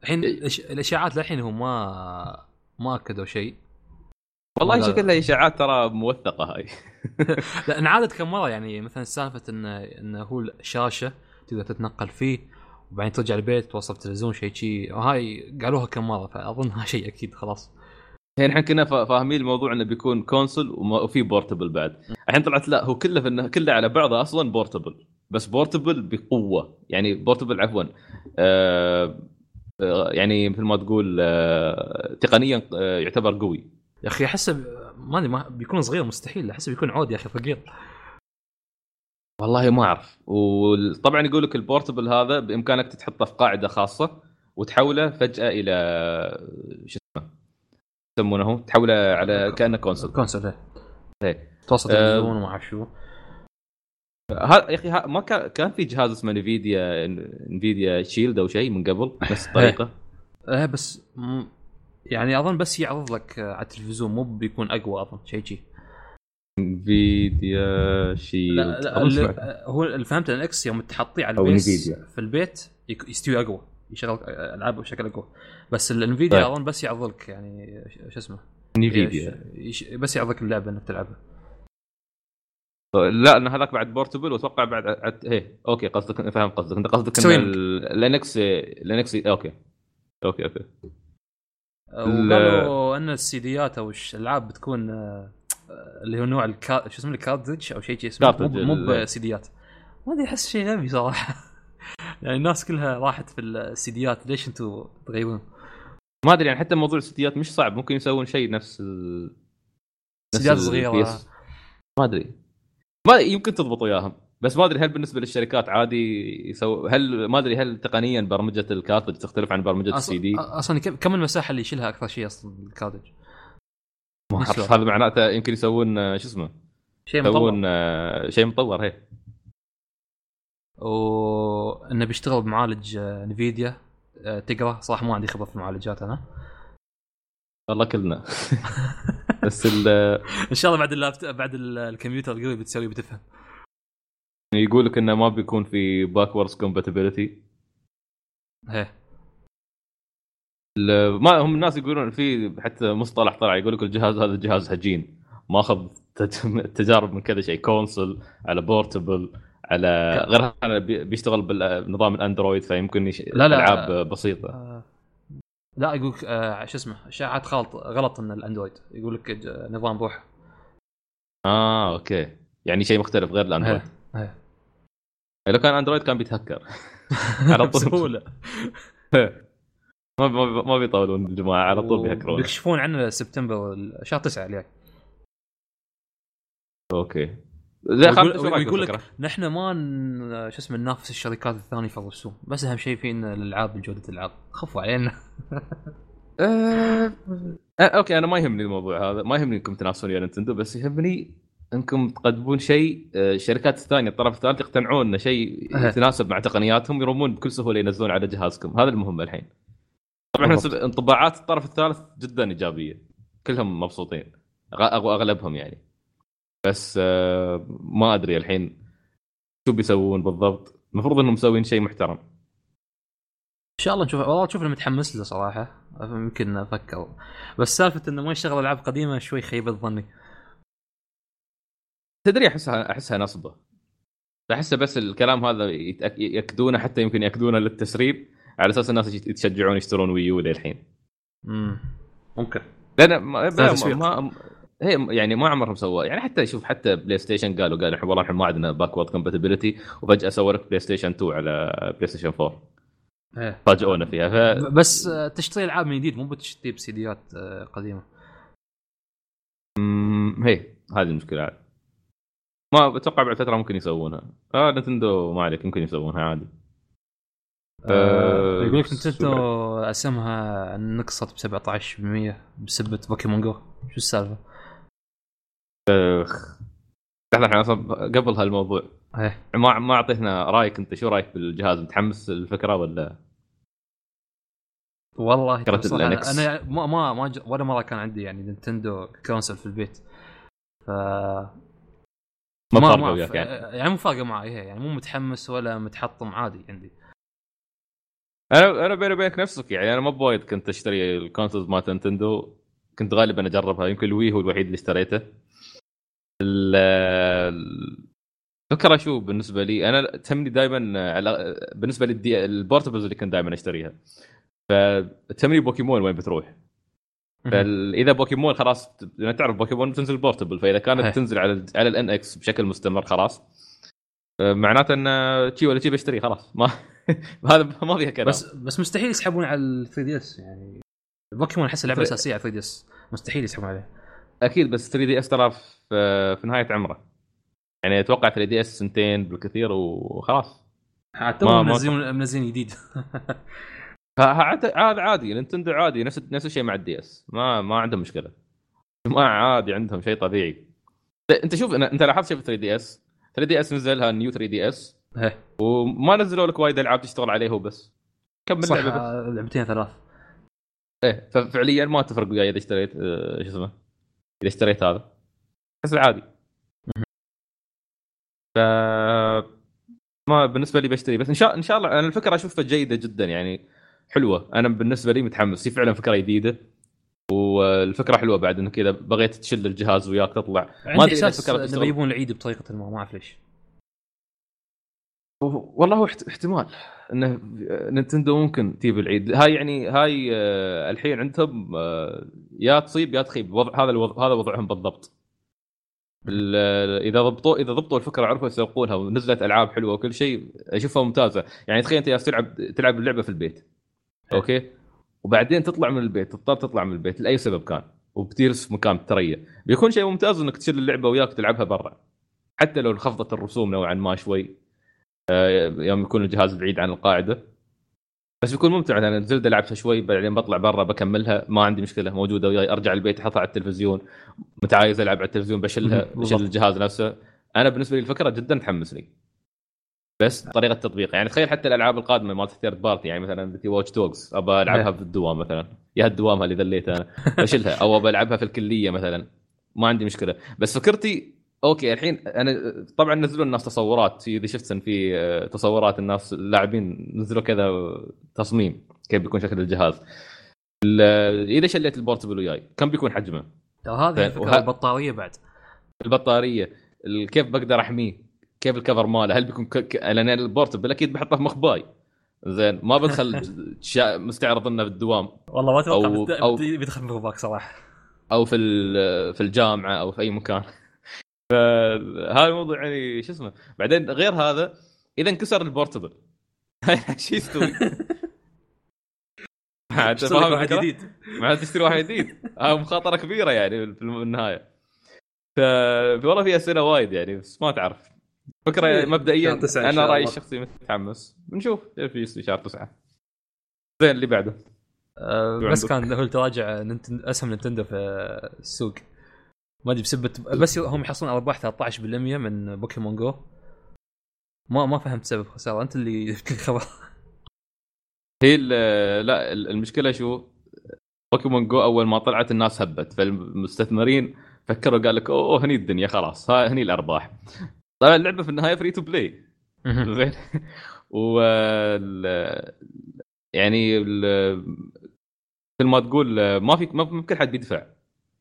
الحين الإش- الاشاعات للحين هم ما ما أكدوا شيء. والله شكلها إشاعات ترى موثقة هاي. لا انعادت كم مرة يعني مثلا سالفة انه انه هو الشاشة تقدر تتنقل فيه وبعدين ترجع البيت توصل تلفزيون شيء شيء وهاي قالوها كم مرة فاظنها شيء أكيد خلاص. يعني إحنا كنا فا- فاهمين الموضوع إنه بيكون console وفي portable بعد. الحين طلعت لا هو كله في النه- كله على بعضه أصلا portable بس portable بقوة. يعني portable عفوا آه آه، يعني مثل ما تقول آه تقنيا آه يعتبر قوي. يا أخي احس ما أدري ما بيكون صغير مستحيل احس بيكون عود يا أخي ثقيل والله ما أعرف. وطبعا يقول لك ال portable هذا بإمكانك تحطه في قاعدة خاصة وتحوله فجأة إلى شو اسمه يسمونه تحوله على كأنه console. console إيه. إيه. توصل آه، تلفزيون وما أعرف شو. ها يا أخي ها- ما كان كان في جهاز اسمه Nvidia Nvidia Shield أو شيء من قبل نفس الطريقة إيه بس م... يعني أظن بس يعرض لك آه، على التلفزيون مو بيكون أقوى أظن شيء شيء Nvidia Shield لا لا. هو اللي فهمت NX يوم تحطيه على ال base. في البيت يك- يستوي أقوى يشغل ألعاب بشكل أقوى بس ال Nvidia طيب. أظن بس يعرض لك يعني ش- شو اسمه Nvidia بس يعرض لك اللعبة إنك تلعبها لا إن هذاك بعد portable وأتوقع بعد عد... إيه okay قصدك فاهم قصدك أنت قصدك إن ال NX ال NX okay okay okay. وقالوا إن السيديات أو الألعاب بتكون آه، اللي هو نوع الكا... شو اسمه ال cartridge أو شيء اسمه؟ مو بسيديات ما أدري أحس شيء غبي صراحة. يعني الناس كلها راحت في السيديات ليش أنتم تغيرون؟ ما أدري يعني حتى موضوع السيديات مش صعب ممكن يسوون شيء نفس ال... نفس سيديات ال صغيره. ما أدري. ما يمكن تضبط وياهم بس ما أدري هل بالنسبة للشركات عادي يسوي هل ما أدري هل تقنيا برمجة الكارتج تختلف عن برمجة السي دي؟ أصلا كم المساحة اللي يشيلها أكثر شيء أصلا؟ ما. أعرف. هذا معناته يمكن يسوون آه، شو اسمه؟ شيء مطور. يسوون آه، شيء مطور هي. وانه بيشتغل بمعالج آه، نفيديا. تقرأ. صراحة ما عندي خبرة في المعالجات أنا. والله كلنا. بس ال- إن شاء الله بعد اللابت بعد ال- الكمبيوتر القوي بتسوي بتفهم. يقول لك إنه ما بيكون في backwards compatibility هي ما هم الناس يقولون في حتى مصطلح طلع يقول لك الجهاز هذا جهاز هجين. ماخذ تج- تجارب من كذا شيء. console على portable على غير بيشتغل بنظام الأندرويد فيمكن يش... لا، لا. ألعاب بسيطة. آه، لا يقول لك آه، شو اسمه اشاعات غلط غلط إن الأندرويد. يقول لك ج- نظام روح آه okay. يعني شيء مختلف غير الأندرويد. هي. هي. لو كان أندرويد كان بيتهكر. على طول. بسهولة. ما ما ما بيطولون الجماعة على طول بيهكرون. بيكشفون عنه سبتمبر شهر 9 الجاي. okay. ويقول- لك؟ نحن ما شو اسمه ننافس الشركات الثانية في الرسوم بس أهم شيء فينا الألعاب بجوده الألعاب. خفوا علينا. آه، آه، okay أنا ما يهمني الموضوع هذا ما يهمني إنكم تنافسون يا نينتندو بس يهمني إنكم تقدمون شيء آه، الشركات الثانية الطرف الثالث يقتنعون انه شيء. يتناسب مع تقنياتهم يرمون بكل سهولة ينزلون على جهازكم. هذا المهم الحين. طبعا انطباعات الطرف الثالث جدا إيجابية. كلهم مبسوطين. أغلبهم يعني. بس آه، ما أدري الحين شو بيسوون بالضبط. المفروض إنهم مسوين شيء محترم. إن شاء الله نشوف والله شوف أنا متحمس له صراحة. يمكن أفكر. بس سالفة إنه ما يشتغل ألعاب قديمة شوي خيبه ظني تدري أحسها أحسها نصبة. احسه بس الكلام هذا ياكدونه حتى يمكن ياكدونه للتسريب على أساس الناس يت- يتشجعون يشترون ويو للحين. امم ممكن. لأن ما. ما, ما هي يعني ما عمرهم سووا يعني حتى شوف حتى بلاي ستيشن قالوا قالوا إحنا والله إحنا ما عندنا backward compatibility وفجأة سووا لك بلاي ستيشن 2 على بلاي ستيشن 4 إيه. فاجئونا فيها. ف بس آه، تشتري ألعاب من جديد مو بتشتري بسيديات آه، قديمة. مم، هي هذه المشكلة. عاد ما بتوقع بعد فترة ممكن يسوونها. آه نينتندو ما عليك ممكن يسوونها عادي. آه، آه، يقول لك نينتندو أسهمها نقصت ب 17% بسبة بوكيمون جو شو السالفة؟ أخ. لحظه إحنا أصلا قبل هالموضوع. إيه. ما ما أعطيتنا رأيك أنت شو رأيك بالجهاز؟ متحمس الفكرة ولا؟ والله. أنا ما ما ما ج- ولا مرة كان عندي يعني نينتندو console في البيت. ف ما فارقة وياك ف- يعني يعني مو فارقة معي هي يعني مو متحمس ولا متحطم عادي عندي. أنا أنا بيني وبينك نفسك يعني أنا ما بوايد كنت أشتري ال consoles مالت نينتندو. كنت غالبا أجربها يمكن ال Wii هو الوحيد اللي اشتريته. الفكرة شو بالنسبة لي. أنا تهمني دائما على بالنسبة لل دي ال portables اللي كنت دائما أشتريها. فتهمني بوكيمون وين بتروح. فاذا بوكيمون خلاص تعرف بوكيمون بتنزل portable فإذا كانت. تنزل على على ال NX بشكل مستمر خلاص. آه، معناته ان شي ولا شي بشتري خلاص. ما هذا ما فيها كلام. بس بس مستحيل يسحبون على ال 3DS. يعني بوكيمون أحس فرق. أساسية على 3DS. مستحيل يسحبون عليها. أكيد بس 3DS ترى في في نهاية عمره. يعني أتوقع 3DS سنتين بالكثير وخلاص. حتى ما- منزلين منزلين جديد. عاد عادي نينتندو عادي نفس نفس الشيء مع ال DS ما ما عندهم مشكلة. ما عادي عندهم شيء طبيعي. انت شوف انت لاحظت شيء في 3 دي اس 3 دي اس نزلها نيو 3 دي اس. وما نزلوا لك وايد ألعاب تشتغل عليه هو بس. كمل صح لعبة بس. آه، لعبتين ثلاث. إيه ففعليا ما تفرق وياي إذا اشتريت آه، شو اسمه؟ إذا اشتريت هذا. بس عادي ف ما بالنسبة لي بشتري بس إن شاء إن شاء الله أنا الفكرة أشوفها جيدة جدا يعني حلوة. أنا بالنسبة لي متحمس هي فعلا فكرة جديدة والفكرة حلوة بعد انه كذا بغيت تشيل الجهاز وياك تطلع. إذا إحساس الفكرة إنه. بيجيبون العيد بطريقة ما ما أعرف ليش. والله هو احت- احتمال إنه نينتندو ممكن تجيب العيد. هاي يعني هاي آه، الحين عندهم آه، يا تصيب يا تخيب وضع هذا الوضع هذا وضعهم بالضبط. ال- إذا ضبطوا إذا ضبطوا الفكرة عرفوا يسوقونها ونزلت ألعاب حلوة وكل شيء أشوفها ممتازة. يعني تخيل أنت تلعب تلعب اللعبة في البيت. أوكي؟ وبعدين تطلع من البيت تضطر تطلع من البيت لأي سبب كان وبتجلس في مكان تريا بيكون شيء ممتاز إنك تشيل اللعبة وياك تلعبها برا. حتى لو انخفضت الرسوم نوعا ما شوي. آه، يوم يكون الجهاز بعيد عن القاعدة. بس بيكون ممتع أنا نزلت لعبتها شوي بعدين بطلع برا بكملها ما عندي مشكلة موجودة وياي أرجع البيت أحطها على التلفزيون متعايز ألعب على التلفزيون بشيلها بشيل. الجهاز نفسه. أنا بالنسبة لي الفكرة جدا تحمسني. بس طريقة تطبيق يعني تخيل حتى الألعاب القادمة مالت third party يعني مثلا بتي Watch Dogs أبى ألعبها إيه. في الدوام مثلا. يا الدوام اللي ذليت أنا. بشيلها أو أبى ألعبها في الكلية مثلا. ما عندي مشكلة. بس فكرتي أوكي الحين أنا طبعا نزلوا الناس تصورات اذا شفت في آه، تصورات الناس اللاعبين نزلوا كذا تصميم كيف بيكون شكل الجهاز ال- إذا شليت ال portable وياي كم بيكون حجمه؟ ترى هذه فين- الفكرة وه- البطارية بعد البطارية ال- كيف بقدر أحميه؟ كيف ال cover ماله؟ هل بيكون ك... ك... لأن ال portable أكيد بحطه في مخباي زين ما بدخل شا... مستعرض انه بالدوام والله ما أتوقع أو- بس- أو- بيدخل بال bag صراحة أو في ال- في الجامعة أو في أي مكان فهذا الموضوع يعني شو اسمه بعدين غير هذا إذا انكسر ال portable. شو يستوي؟ فاهم واحد؟ جديد. ما تشتري واحد جديد. هذا مخاطرة كبيرة يعني في النهاية. ف والله في أسئلة وايد يعني بس ما تعرف. فكرة إيه، مبدئيا أنا رأيي. الشخصي متحمس. بنشوف يصير شهر تسعة. زين اللي بعده. شو بس؟ كان هو تراجع اسهم نينتندو في السوق. ما أدري بسبه بس هم يحصلون أرباح 13% من بوكيمون جو. ما ما فهمت سبب خسارة. أنت اللي جبت لي خبر. هي لا ال- المشكلة شو؟ بوكيمون جو أول ما طلعت الناس هبت فالمستثمرين فكروا قال لك أوه هني الدنيا خلاص هني الأرباح. طبعا اللعبة في النهاية free to play زين. و يعني مثل ما تقول ما في ما كل حد بيدفع.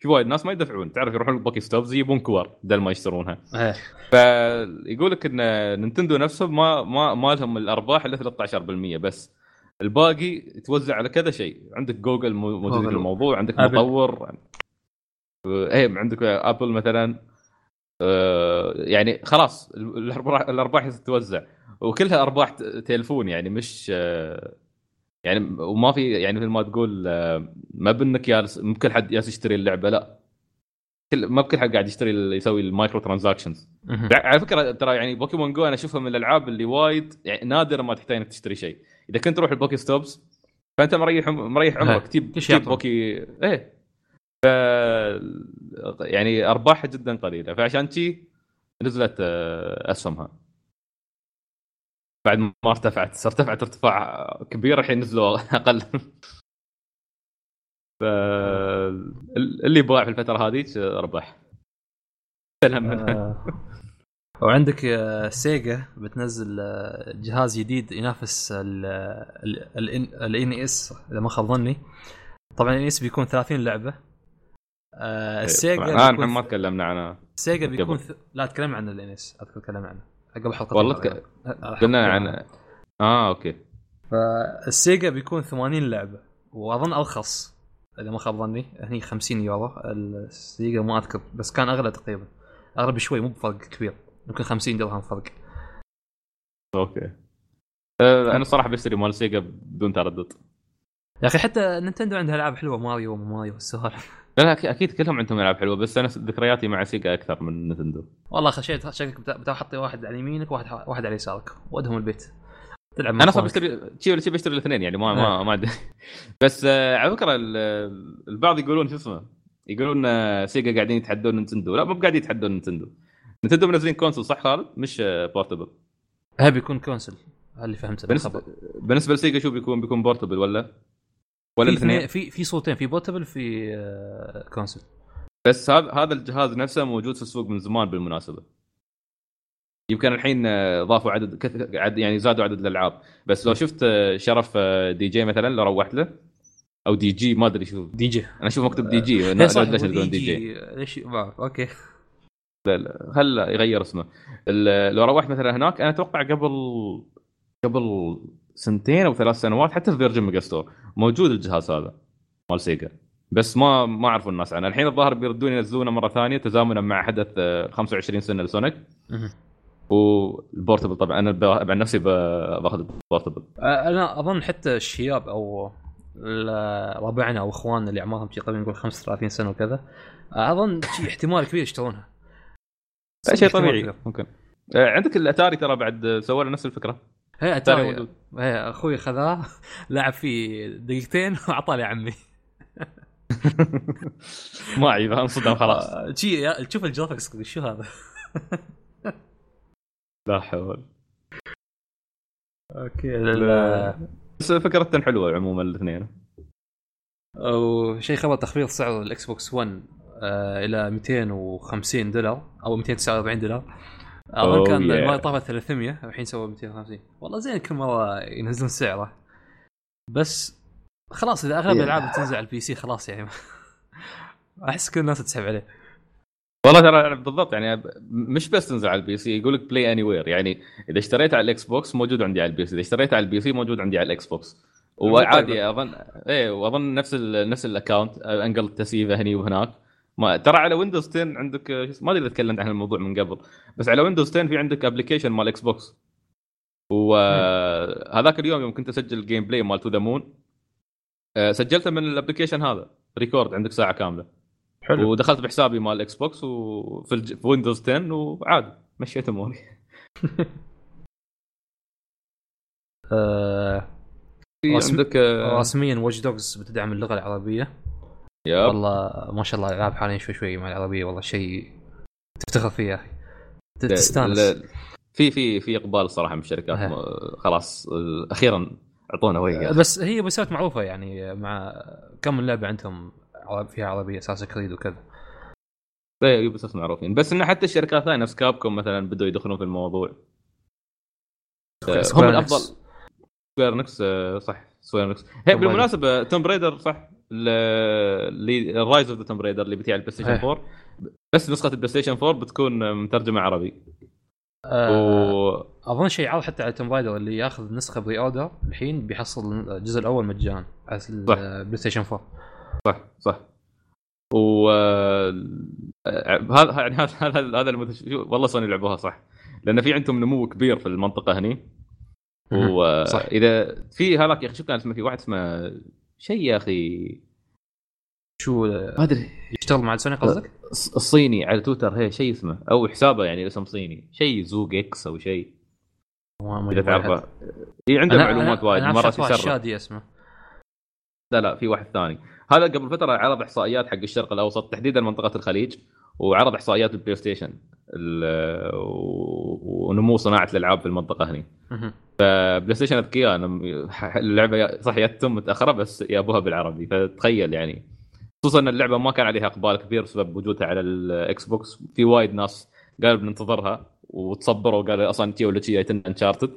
في وايد ناس ما يدفعون. تعرف يروحون ال PokéStops يجيبون كور بدل ما يشترونها. إيه. فيقول لك إن نينتندو نفسهم ما ما ما لهم الأرباح إلا 13% بس. الباقي يتوزع على كذا شيء. عندك جوجل مو- موجود في. الموضوع. عندك أبل. مطور. إيه عندك أبل مثلا. آه، يعني خلاص الارباح الأرباح تتوزع وكلها أرباح تلفون يعني مش آه، يعني وما في يعني مثل ما تقول آه، ما بإنك جالس مو بكل حد جالس يشتري اللعبة لا كل ما بكل حد قاعد يشتري يسوي ال microtransactions. على فكرة ترى يعني بوكيمون جو أنا أشوفها من الألعاب اللي وايد يعني نادر ما تحتاج إنك تشتري شيء إذا كنت تروح ال PokéStops فأنت مريح مريح عمرك. تجيب تجيب. بوكي إيه ف يعني أرباحها جدا قليلة فعشان شي نزلت آه، اسهمها بعد ما ارتفعت ارتفعت ارتفاع كبير الحين نزلوا أقل. ف اللي باع في الفترة هذيك ربح. سلام. منها آه، وعندك آه، سيجا بتنزل آه، جهاز جديد ينافس ال NES إذا ما خاب ظني. طبعا ال NES بيكون 30 لعبة. السيجا الان بيكون ما تكلمنا عنها. سيجا بيكون. لا تكلمنا عن ال NES اذكر تكلمنا عنه قبل حلقه والله تك- قلنا عن آه okay. فالسيجا بيكون 80 لعبة وأظن أرخص إذا ما خاب ظني. هني 50 يورو. السيجا ما أذكر بس كان أغلى تقريبا. أغلى بشوي مو بفرق كبير. يمكن 50 درهم فرق. Okay. آه، أنا صراحة بشتري مال سيجا بدون تردد. يا أخي حتى نينتندو عندها العاب حلوة ماريو وما ماريو والسوالف. لا لا أكيد كلهم عندهم ألعاب حلوة بس أنا ذكرياتي مع سيجا أكثر من نتندو. والله خشيت شكلك بتحطي واحد على يمينك وواحد واحد على يسارك. ودهم البيت. تلعب أنا أخوانك. بشتري شي ولا بشتري الاثنين يعني ما آه. ما ما بس آه، على فكرة ال- البعض يقولون شو اسمه يقولون آه، سيجا قاعدين يتحدون نتندو. لا مو قاعدين يتحدون نتندو. Nintendo منزلين console صح خالد؟ مش portable. هذا بيكون console. هذا اللي فهمته بالنسبة. بالنسبة ل Sega شو بيكون؟ بيكون portable ولا؟ ولا الاثنين؟ في في صوتين في portable في آه، console بس هذا هذا الجهاز نفسه موجود في السوق من زمان بالمناسبة. يمكن الحين آه، ضافوا عدد كث- عد يعني زادوا عدد الألعاب. بس لو شفت آه، شرف آه، DG مثلا لو روحت له. أو DG ما أدري شو. DG. أنا أشوف مكتوب DG. إيه ليش يقولون DG. ليش ما أعرف. أوكي. هلا يغير اسمه. لو روحت مثلا هناك أنا أتوقع قبل قبل سنتين أو ثلاث سنوات حتى في Virgin Megastore موجود الجهاز هذا مال Sega. بس ما ما عرفوا الناس عنه. الحين الظاهر بيردون ينزلونه مرة ثانية تزامنا مع حدث آه، 25 سنة ل Sonic. وال portable طبعا. أنا عن نفسي باخذ ال portable آه، أنا أظن حتى الشياب أو ربعنا أو إخواننا اللي أعمارهم شي قبل نقول 35 سنة وكذا آه، اظن احتمال كبير يشترونها. شيء طبيعي. ممكن. آه، عندك الأتاري ترى بعد سووا نفس الفكرة. هي موجود. هي أخوي خذاه لعب فيه دقيقتين وأعطاه لعمي. ما اعيب انصدم خلاص. آه، شي تشوف الجرافكس شو هذا؟ لا حول. أوكي. بس فكرتهم حلوة عموما الاثنين. وشيء خبر تخفيض سعر ال Xbox 1 آه إلى 250 دولار أو 249 دولار. أظن Oh كان yeah. المرة طافت 300 الحين سووا 250 والله زين كل مرة ينزلون سعره. بس خلاص إذا أغلب Yeah. الألعاب بتنزل على ال PC خلاص يعني. أحس كل الناس تسحب عليه. والله ترى بالضبط يعني مش بس تنزل على ال PC يقول لك Play Anywhere يعني إذا اشتريت على ال Xbox موجود عندي على ال PC إذا اشتريت على ال PC موجود عندي على ال Xbox. وعادي أظن إيه وأظن نفس ال نفس ال account انقل التسييفه هني وهناك. ما ترى على Windows 10 عندك آه، ما أدري إذا تكلمت عن الموضوع من قبل بس على Windows 10 في عندك application مال Xbox وهذاك اليوم يوم كنت أسجل ال gameplay مال To the Moon سجلته من ال application هذا record عندك ساعة كاملة. حلو. ودخلت بحسابي مال ال Xbox وفي الج... في Windows 10 وعادي مشيت أموري. آه عندك آه، رسميا Watch Dogs بتدعم اللغة العربية. Yep. والله ما شاء الله الألعاب حاليا شوي شوي مع العربية والله شيء تفتخر فيه يا أخي. تستانس. في في في إقبال صراحة من الشركات أه. خلاص أخيرا أعطونا وجه. بس هي مسوات معروفة يعني مع كم من لعبة عندهم فيها عربية Assassin's Creed وكذا. Ubisoft معروفين. بس انه حتى الشركات الثانية نفس Capcom مثلا بدوا يدخلون في الموضوع. هم الأفضل. Square Enix آه، صح Square Enix هي. بالمناسبة Tomb Raider صح؟ ال Rise of the Tomb Raider اللي بتجي على ال PlayStation إيه. 4 بس نسخة ال PlayStation 4 بتكون مترجمة عربي. آه و... أظن شيء عرض حتى على Tomb Raider اللي ياخذ نسخة pre-order الحين بيحصل الجزء الأول مجان على. ال PlayStation 4 صح صح. و آه، هذا يعني هذا هذا هذا المتش... والله سوني لعبوها صح. لأن في عندهم نمو كبير في المنطقة هني. واذا في هذاك يا أخي شو كان اسمه في واحد اسمه شيء يا أخي. شو ما أدري. يشتغل مع سوني قصدك؟ الص- الصيني على تويتر هي شيء اسمه. أو حسابه يعني اسم صيني. شيء زوج X أو شيء. ما- إذا. تعرفه. هي عنده أنا- معلومات أنا- وايد مرات يسرب شادي اسمه. لا لا في واحد ثاني. هذا قبل فترة عرض إحصائيات حق الشرق الأوسط تحديدا منطقة الخليج. وعرض إحصائيات ال PlayStation ونمو صناعة الألعاب في المنطقة هني. مهم. PlayStation أذكياء اللعبة صح يتم متأخرة بس يابوها بالعربي. فتخيل يعني. خصوصا إن اللعبة ما كان عليها إقبال كبير بسبب وجودها على ال Xbox. في وايد ناس قالوا بننتظرها وتصبروا قالوا أصلا تي ولا شي انشارتد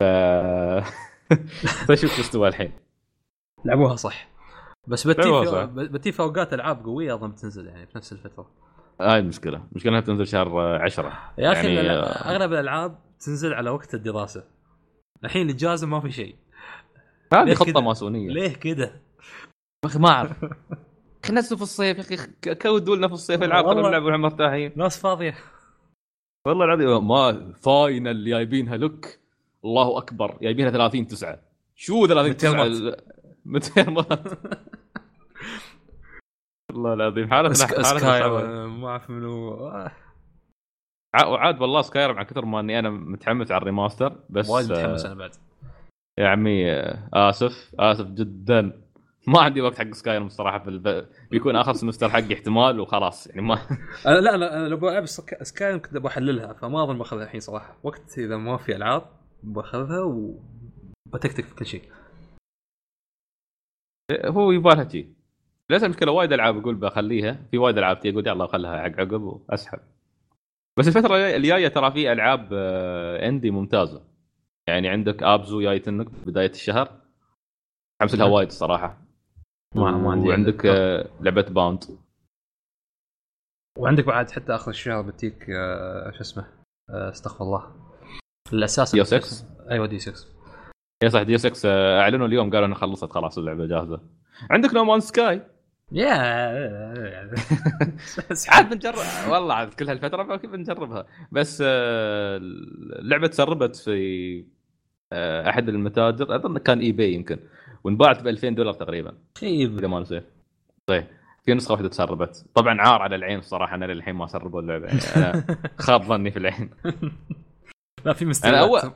ف فشوف شو استوى الحين. لعبوها صح. بس بتي في. بتي في أوقات ألعاب قوية أظن بتنزل يعني في نفس الفترة. هاي المشكلة. المشكلة إنها تنزل شهر 10 يا أخي يعني أغلب الألعاب تنزل على وقت الدراسة. الحين الاجازه ما في شيء. هذه ليه خطة؟ ماسونية. ليه كذا؟ يا أخي ما أعرف. نزلوا في الصيف يا أخي. كودوا لنا في الصيف العاب. خلينا نلعب ونحن مرتاحين. ناس فاضية. والله العظيم ما فاينل جايبينها. لك الله أكبر. جايبينها 30 9 شو 30 9 200 200 مات والله العظيم. حالتنا سك- حالتنا سكاي. ما أعرف منو آه، ع- وعاد والله سكايرم على كثر ما إني أنا متحمس على الريماستر بس وايد متحمس آه، أنا بعد. يا عمي آه، آسف آسف جدا. ما عندي وقت حق Skyrim الصراحه في الب... بيكون آخر semester حقي احتمال وخلاص يعني ما أنا لا أنا أنا لو بلعب سكا- سكاي كنت بحللها فما أظن بأخذها الحين صراحة. وقت إذا ما في ألعاب بأخذها وبتكتك في كل شيء. هو يبالها شي ليش المشكلة وايد ألعاب أقول بخليها. في وايد ألعاب تي أقول يلا خلها حق عقب وأسحب. بس الفترة الجايه ترى في ألعاب آه، indie ممتازة. يعني عندك Abzu جايتنك بداية الشهر. حمس لها نعم. وايد الصراحه ما- ما عندي- وعندك آه، لعبة Bound وعندك بعد حتى آخر الشهر بتيك آه، شو اسمه؟ آه، استغفر الله. الأساس Deus Ex أيوه Deus Ex يا صح Deus Ex آه، أعلنوا اليوم قالوا انها خلصت خلاص اللعبة جاهزة. عندك No Man's Sky يا. عاد بنجرب. والله عاد كل هالفترة بنجربها. بس آه، اللعبه تسربت في آه، أحد المتاجر أظن كان إي باي يمكن وانباعت ب 2000 دولار تقريبا. خيب. إذا ما نسيت. طيب في نسخة واحدة تسربت. طبعا عار على العين الصراحة أنا للحين ما سربوا اللعبة. يعني أنا خاب ظني في العين. لا في أنا مستويات اول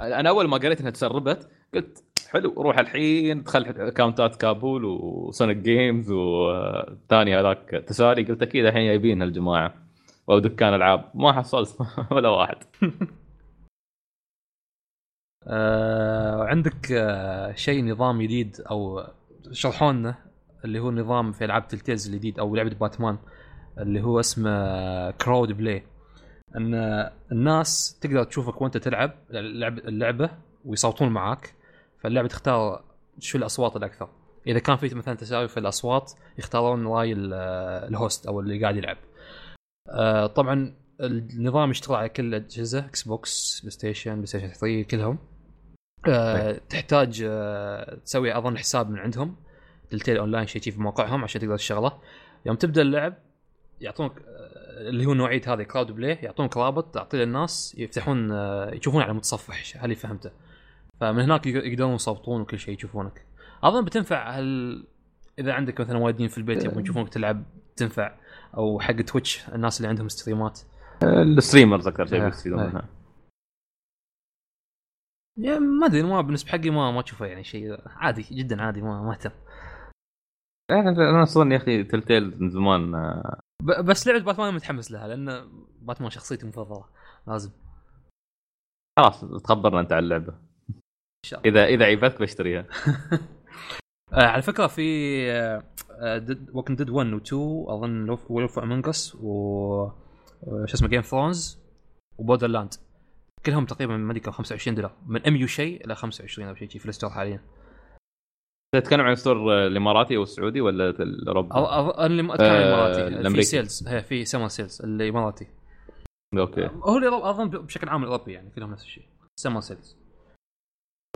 أنا أول ما قريت إنها تسربت قلت حلو. روح الحين ادخل اكونتات كابول وسونيك جيمز والثاني هذاك تسالي قلت أكيد الحين جايبين هالجماعة أو دكان ألعاب. ما حصلت ولا واحد. آه عندك آه شيء نظام جديد أو شرحوا لنا اللي هو نظام في ألعاب Telltale الجديد أو لعبة باتمان اللي هو اسمه Crowd Play إن الناس تقدر تشوفك وأنت تلعب اللعب اللعبة ويصوتون معاك. فاللعبة تختار شو الأصوات الأكثر. إذا كان في مثلا تساوي في الأصوات يختارون رأي ال- ال host أو اللي قاعد يلعب. آه، طبعا النظام يشتغل على كل الأجهزة Xbox PlayStation PlayStation 3 كلهم. آه، تحتاج آه، تسوي أظن حساب من عندهم Telltale online شيء شي في موقعهم عشان تقدر تشغله. يوم تبدأ اللعب يعطونك اللي هو نوعيه هذه Crowd Play يعطونك رابط تعطيه للناس يفتحون يشوفون على متصفح هل فهمته. فمن هناك يق- يقدرون يصوتون وكل شيء يشوفونك. أظن بتنفع هل إذا عندك مثلا وايدين في البيت يبغون يشوفونك تلعب تنفع؟ أو حق Twitch الناس اللي عندهم ستريمات شيء إيه، بيستفيدون إيه. منها يعني ما أدري ما بالنسبة حقي ما ما اشوفه يعني شيء عادي جدا عادي ما ما أهتم. أنا أصلا يا أخي Telltale من زمان بس لعبة باتمان متحمس لها لأن باتمان شخصيتي المفضله لازم. خلاص تخبرنا أنت عن اللعبة. شاء الله. اذا إذا عيبتك بشتريها. آه على فكرة في وكن ديد 1 و 2 أظن وولف امونج اس و آه، شو اسمه جيم ثرونز وبودر لاند كلهم تقريبا ما أدري كم 25 دولار. من ام يو شيء إلى 25 أو شيء شي في الستور حاليا. تتكلم عن الستور الإماراتي أو السعودي ولا الأوروبي؟ ما كان آه، الإماراتي. في. سيلز هي في سمر سيلز الإماراتي. Okay. هو اللي أظن بشكل عام الأوروبي يعني كلهم نفس الشيء. Summer sales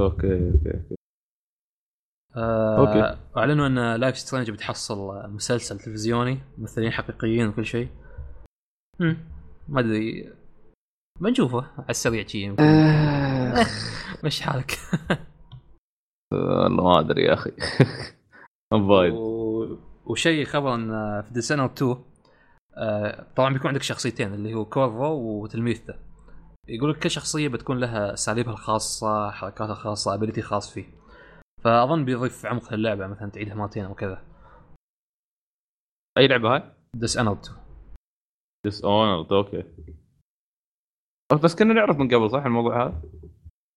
okay okay آه okay. أعلنوا إن Life Strange بتحصل مسلسل تلفزيوني ممثلين حقيقيين وكل شيء. ما أدري بنشوفه على السريع شي يمكن. مش حالك. والله ما أدري يا أخي. و... وشيء خبر إن في Dishonored 2 آه طبعا بيكون عندك شخصيتين اللي هو كورفو وتلميذته. يقول لك كل شخصية بتكون لها أساليبها الخاصة حركاتها الخاصة ability خاص فيه. فأظن بيضيف عمق للعبة مثلا تعيدها مرتين أو كذا. أي لعبة هاي؟ Dishonored 2 Dishonored okay بس كنا نعرف من قبل صح الموضوع هذا؟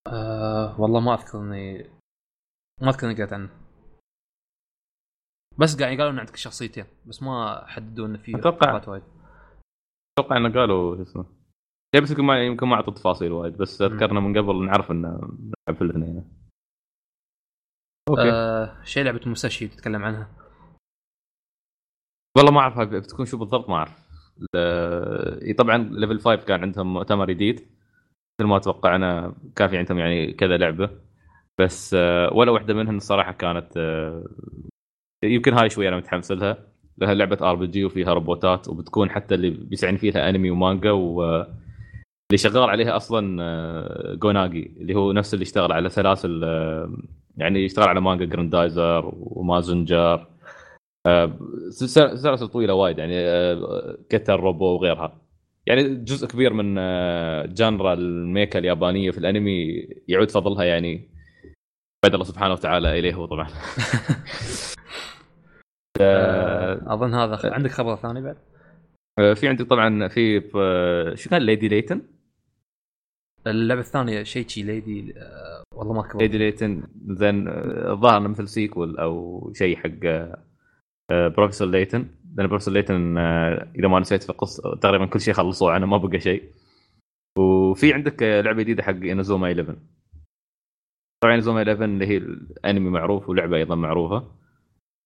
آه والله ما أذكر اني ما أذكر إني قريت عنه. بس قاعد قالوا إن عندك شخصيتين بس ما حددوا انه في وايد. أتوقع إنه قالوا شو اسمه. يا بس يمكن ما يمكن ما أعطوا تفاصيل وايد بس أذكرنا من قبل نعرف إنه نلعب في الاثنين okay. آه شيء لعبة موساشي تتكلم عنها؟ والله ما اعرف بتكون شو بالضبط ما أعرف. طبعا Level 5 كان عندهم مؤتمر جديد. مثل ما توقعنا كان في عندهم يعني كذا لعبة. بس آه، ولا واحدة منهم الصراحة كانت آه، يمكن هاي شوية أنا متحمس لها. لها لعبة RPG وفيها روبوتات وبتكون حتى اللي بيسعين فيها انمي ومانجا و اللي شغال عليها أصلا آه، جوناجي اللي هو نفس اللي اشتغل على سلاسل آه، يعني يشتغل على مانجا جراندايزر ومازنجر آه، سلاسل طويلة وايد يعني Getter Robo وغيرها. يعني جزء كبير من genre ال mecha اليابانية في الأنمي يعود فضلها يعني بعد الله سبحانه وتعالى إليه هو طبعا. أظن هذا عندك خبر ثاني بعد؟ في عندي طبعا في شو كان Lady Layton؟ اللعبة الثانية شيء شي Lady آه والله ما أذكر. Lady Layton زين آه، الظاهر مثل sequel أو شيء حق آه، Professor Layton لأن Professor Layton آه، إذا ما نسيت في القصة تقريبا كل شيء خلصوه عنه ما بقى شيء. وفي عندك آه، لعبة جديدة حق Inazuma 11 طبعا Inazuma 11 اللي هي الأنمي معروف ولعبة أيضا معروفة.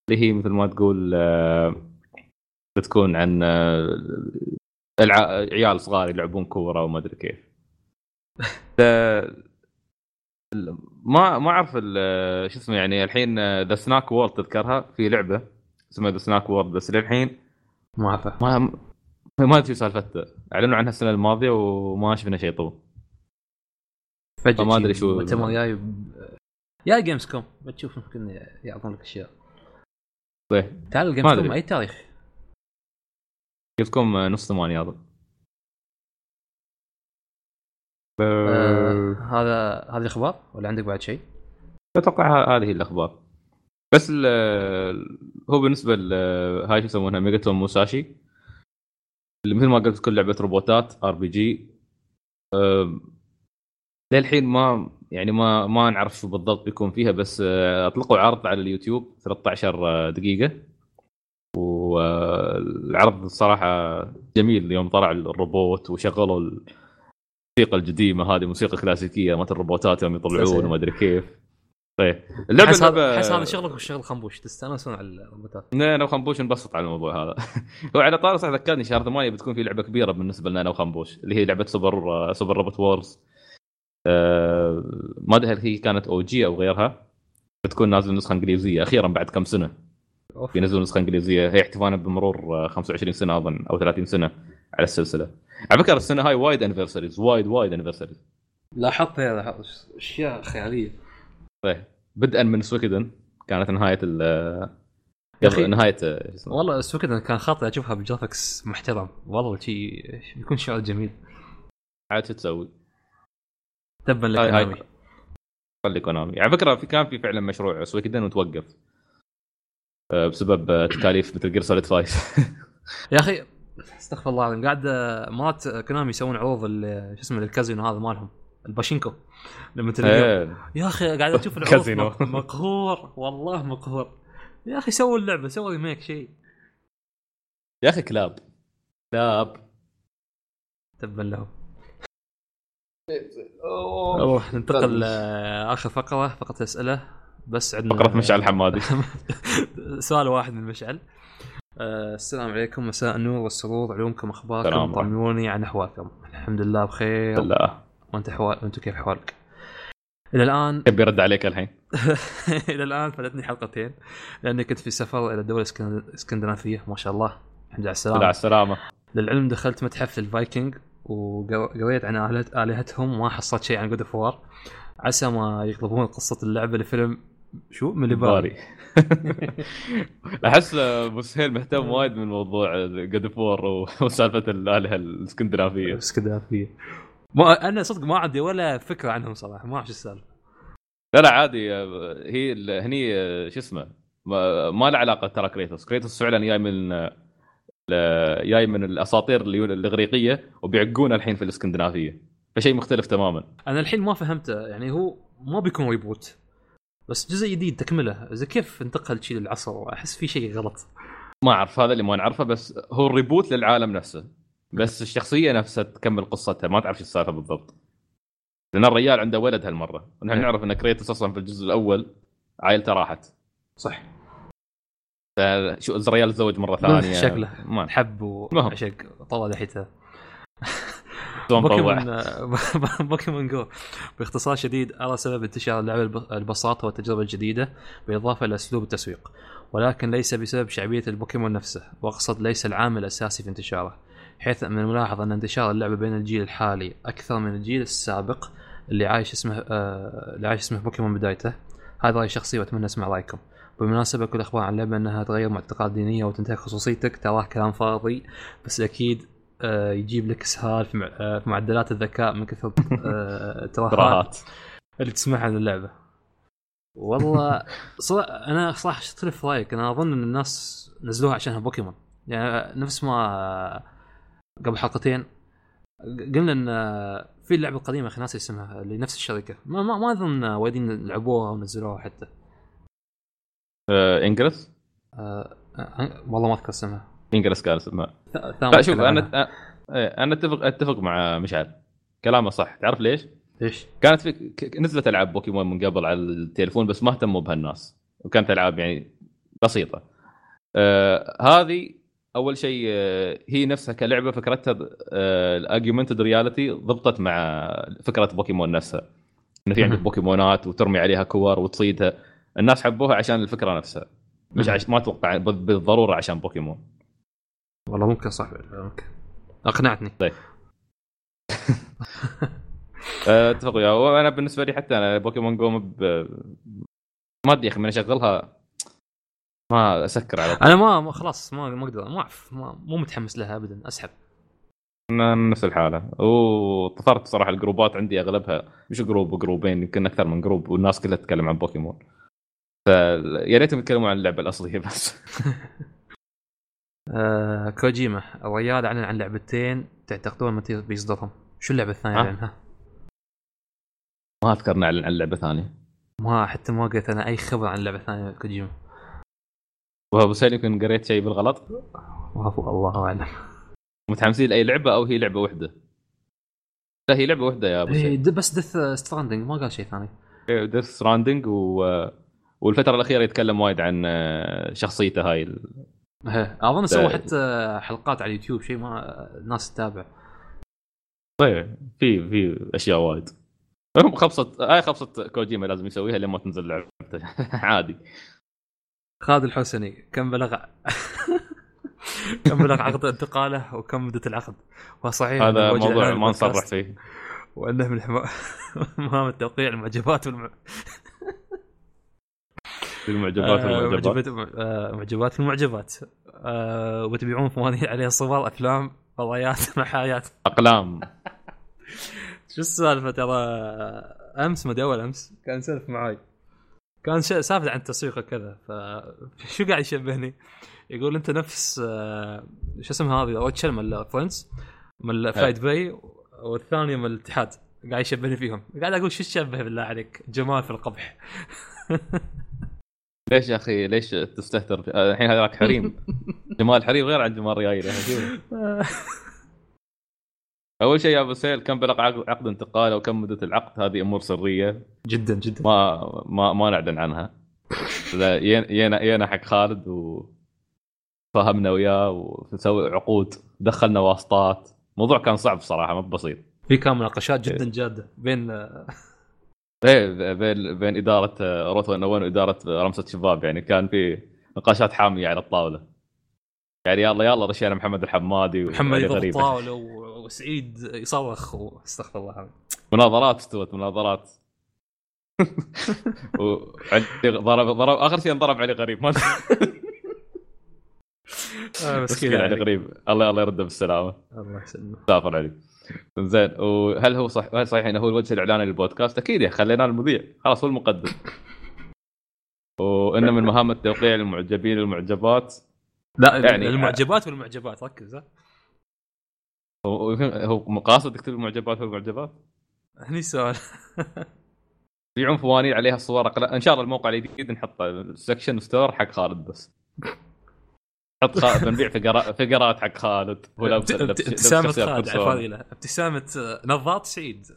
اللي هي مثل ما تقول آه، بتكون عن آه، عيال صغار يلعبون كورة وما أدري كيف. ما ما أعرف شو اسمه يعني الحين The Snack World تذكرها؟ في لعبة اسمها The Snack World بس للحين ما اعرفه ما ما أدري شو سالفتها أعلنوا عنها السنة الماضية وما شفنا شيء طول فجأة فما أدري شي شو- مؤتمر جاي يا جيمز كوم بتشوف يمكن يعطون لك أشياء. طيب. تعال ما أدري. كوم أي تاريخ؟ جبتكم نص ثمانية اظن آه هذا هذه الأخبار ولا عندك بعد شيء؟ أتوقع هذه الأخبار. بس ال- هو بالنسبة هاي شو يسمونها Megaton Musashi اللي مثل ما قلت كل لعبة روبوتات RPG للحين ما يعني ما ما نعرف بالضبط بيكون فيها بس آه، أطلقوا عرض على اليوتيوب 13 دقيقة. والعرض الصراحه جميل يوم طلع الروبوت وشغلوا الموسيقى القديمة هذه موسيقى كلاسيكية مالت الروبوتات يوم يطلعون. وما أدري كيف. طيب اللعبه احس هذا أحس هذا شغلك وشغل خنبوش تستانسون على الروبوتات. أنا وخنبوش نبسط على الموضوع هذا. هو على طاري صح ذكرني شهر ثمانية بتكون في لعبة كبيرة بالنسبة لنا أنا وخنبوش اللي هي لعبة Super Super Robot Wars. آه ما أدري هل هي كانت OG أو غيرها. بتكون نازلة نسخة إنجليزية أخيرا بعد كم سنة. أوف. ينزلون نسخة إنجليزية هي احتفالا بمرور آه، 25 سنة أظن أو 30 سنة على السلسلة. على فكرة السنة هاي وايد anniversaries وايد وايد anniversaries لاحظت لاحظت. أشياء خيالية. طيب. بدءا من Suikoden كانت نهاية ال أخي. نهاية اسمه؟ والله Suikoden كان خاطري أشوفها ب graphics محترم. والله شيء يكون شعور جميل. عاد شو تسوي؟ تبا لك هاي- هاي- كونامي. خلي كونامي. على فكرة في كان في فعلا مشروع Suikoden وتوقف آه، بسبب آه، تكاليف Metal Gear Solid 5 يا أخي استغفر الله العظيم. قاعد آه، مرات كونامي يسوون عروض ال- شو اسمه للكازينو هذا مالهم. الباشينكو. لما تلقى إيه. يا أخي قاعد أشوف العروض. مقهور. والله مقهور. يا أخي سووا اللعبة سووا remake شيء يا أخي كلاب. كلاب. تبا لهم. نروح ننتقل لاخر فقرة فقرة أسئلة. بس عندنا فقرة مشعل الحمادي سؤال واحد من مشعل. آه، السلام عليكم مساء النور والسرور. علومكم أخباركم. طمنوني عن أحوالكم. الحمد لله بخير. لا وأنت حوال وأنتم كيف أحوالك؟ إلى الآن كيف بيرد عليك الحين؟ إلى الآن فاتتني حلقتين لأني كنت في سفر إلى دوله اسكن- اسكندنافيه ما شاء الله. الحمد لله على لا السلامه على السلامة. للعلم دخلت متحف الفايكنج وقريت عن آلهتهم وما حصلت شيء عن God of عسى ما يقلبون قصة اللعبة لفيلم شو؟ مليباري باري احس أبو سهيل مهتم وايد من موضوع God of War وسالفة الآلهة الإسكندنافية. اسكندنافيه ما أنا صدق ما عندي ولا فكرة عنهم صراحة ما أعرف شو السالفة. لا لا عادي. هي هني شو اسمه ما, له علاقة ترى كريتوس. كريتوس فعلا جاي من جاي من الأساطير الإغريقية وبيعقونه الحين في الإسكندنافية. فشيء مختلف تماما. أنا الحين ما فهمته يعني هو ما بيكون reboot بس جزء جديد تكمله. زي كيف انتقل شيء للعصر؟ أحس في شيء غلط. ما أعرف هذا اللي ما نعرفه بس هو ال reboot للعالم نفسه. بس الشخصية نفسها تكمل قصتها. ما تعرف شو السالفة بالضبط. لأن الرجال عنده ولد هالمرة. ونحن إيه. نعرف إن كريتوس أصلا في الجزء الأول عائلته راحت. صح. فشو الرجال تزوج مرة ثانية. شكله. ما حب. وعشق طول لحيته طوع بوكيمون Pokemon Go. باختصار شديد أرى سبب انتشار اللعبة الب- البساطة والتجربة الجديدة بالإضافة إلى أسلوب التسويق. ولكن ليس بسبب شعبية البوكيمون نفسه وأقصد ليس العامل الأساسي في انتشاره حيث من الملاحظ أن انتشار اللعبة بين الجيل الحالي أكثر من الجيل السابق اللي عايش اسمه آه اللي عايش اسمه بوكيمون بدايته. هذا راي شخصي وأتمنى أسمع رأيكم. بالمناسبة كل أخبار عن اللعبة أنها تغير معتقدات دينية وتنتهك خصوصيتك تراه كلام فاضي بس أكيد يجيب لك إسهال في آه، في معدلات الذكاء من كثر آه، الترهات تراهات. اللي تسمعها عن اللعبة. والله صراحة أنا صراحة اختلف رأيك. أنا أظن إن الناس نزلوها عشانها بوكيمون. يعني نفس ما قبل حلقتين قلنا إن في اللعبه القديمه أخي ناسي اسمها اللي نفس الشركة. ما ما, ما أظن وايدين لعبوها ونزلوها حتى. آه، أه أه والله ما أذكر اسمها. Ingress قال اسمها لا شوف أنا إيه، أنا اتفق أتفق مع مشعل. كلامه صح. تعرف ليش؟ ليش؟ كانت في نزلت ألعاب بوكيمون من قبل على التليفون بس ما اهتموا بهالناس. وكانت ألعاب يعني بسيطة. آه هذه أول شيء آه هي نفسها كلعبة فكرتها ال augmented reality ضبطت مع فكرة بوكيمون نفسها. إنه في عندك. بوكيمونات وترمي عليها كور وتصيدها. الناس حبوها عشان الفكرة نفسها. مش. عش... ما أتوقع بال- بالضرورة عشان بوكيمون. والله ممكن صح ممكن. أقنعتني. آه، اتفق وياه وأنا بالنسبة لي حتى أنا Pokemon Go مب... ما أدري يا أخي من أشغلها ما أسكر على طول. أنا ما ما- خلاص ما ما أقدر ما أعرف ما مو متحمس لها ابدا أسحب. نفس الحالة. وطفرت صراحة الجروبات عندي أغلبها مش group وجروبين يمكن أكثر من group والناس كلها تتكلم عن بوكيمون. فيا ريتهم يتكلموا عن اللعبة الأصلية بس. آه كوجيما الرجال اعلن عن لعبتين تعتقدون متى بيصدرهم. شو اللعبة الثانية عنها؟ ما اذكر نعلن عن لعبة ثانية. ما حتى ما قلت أنا أي خبر عن لعبة ثانية كوجيما وابو سهيل يمكن قريت شيء بالغلط؟ الله أعلم. متحمسين لأي لعبة أو هي لعبة واحدة لا هي لعبة واحدة يا أبو إيه، سهيل د- بس Death Stranding ما قال شيء ثاني. Death Stranding و... والفترة الأخيرة يتكلم وايد عن آه، شخصيته هاي ال... إيه، أظن سووا ده- حتى حلقات على اليوتيوب شيء ما الناس تتابع. طيب في في أشياء وايد. المهم خبصة هاي خبصة كوجيما لازم يسويها لما تنزل لعبته. عادي. خالد الحسني كم بلغ كم بلغ عقد انتقاله وكم مدة العقد؟ وصحيح هذا موضوع ما نصرح فيه. وأنه من مهام التوقيع المعجبات والم... المعجبات آه، والمعجبات. معجبات آه، معجبات المعجبات. آه، وتبيعون فوانيل عليها صور أفلام قضايات محايات. أقلام. شو السالفة ترى؟ أمس ما أول أمس كان يسولف معاي. كان سالفه عن التسويق وكذا فشو قاعد يشبهني؟ يقول أنت نفس شو اسمها هذه؟ روتشل مال فريندز مال فايد باي والثانية مال الاتحاد. قاعد يشبهني فيهم. قاعد أقول شو تشبه بالله عليك جمال في القبح. ليش يا أخي؟ ليش تستهتر آه، الحين هذاك حريم. جمال حريم غير عن جمال ريايله شوف. أول شيء يا أبو سيل كم بلغ عقد, انتقاله وكم مدة العقد؟ هذه أمور سرية. جدا جدا. ما ما ما نعلن عنها. لا، ين- ينا ينا حق خالد و فهمنا وياه ونسوي عقود دخلنا واسطات. موضوع كان صعب صراحة ما بسيط. في كان مناقشات جدا جادة بين إيه بين بين إدارة روثو نوان وإدارة آه، رمسة شباب يعني كان في نقاشات حامية على الطاولة. يعني يلا يلا رشينا محمد الحمادي محمد يضرب. الطاوله وسعيد يصرخ واستغفر الله العظيم. مناظرات استوت مناظرات. وعلي ضرب ضرب آخر شيء انضرب علي غريب. ما آه، مسكين علي غريب. الله الله يرده بالسلامة. الله يسلمه سافر علي زين وهل هو صح هل صحيح إنه هو الوجه الاعلاني للبودكاست؟ أكيد يا أخي، خليناه المذيع. خلاص هو المقدم. وإنه من مهام التوقيع للمعجبين والمعجبات. لا يعني- المعجبات والمعجبات ركز ها. هو هو قاصد يكتب المعجبات والمعجبات؟ هني السؤال في عنفوانين عليها صور أقل... إن شاء الله الموقع الجديد نحط سكشن ستور حق خالد بس. حط خالد بنبيع فقرات حق خالد. هو ابتسامة خالد ابتسامة آه، نظات سعيد.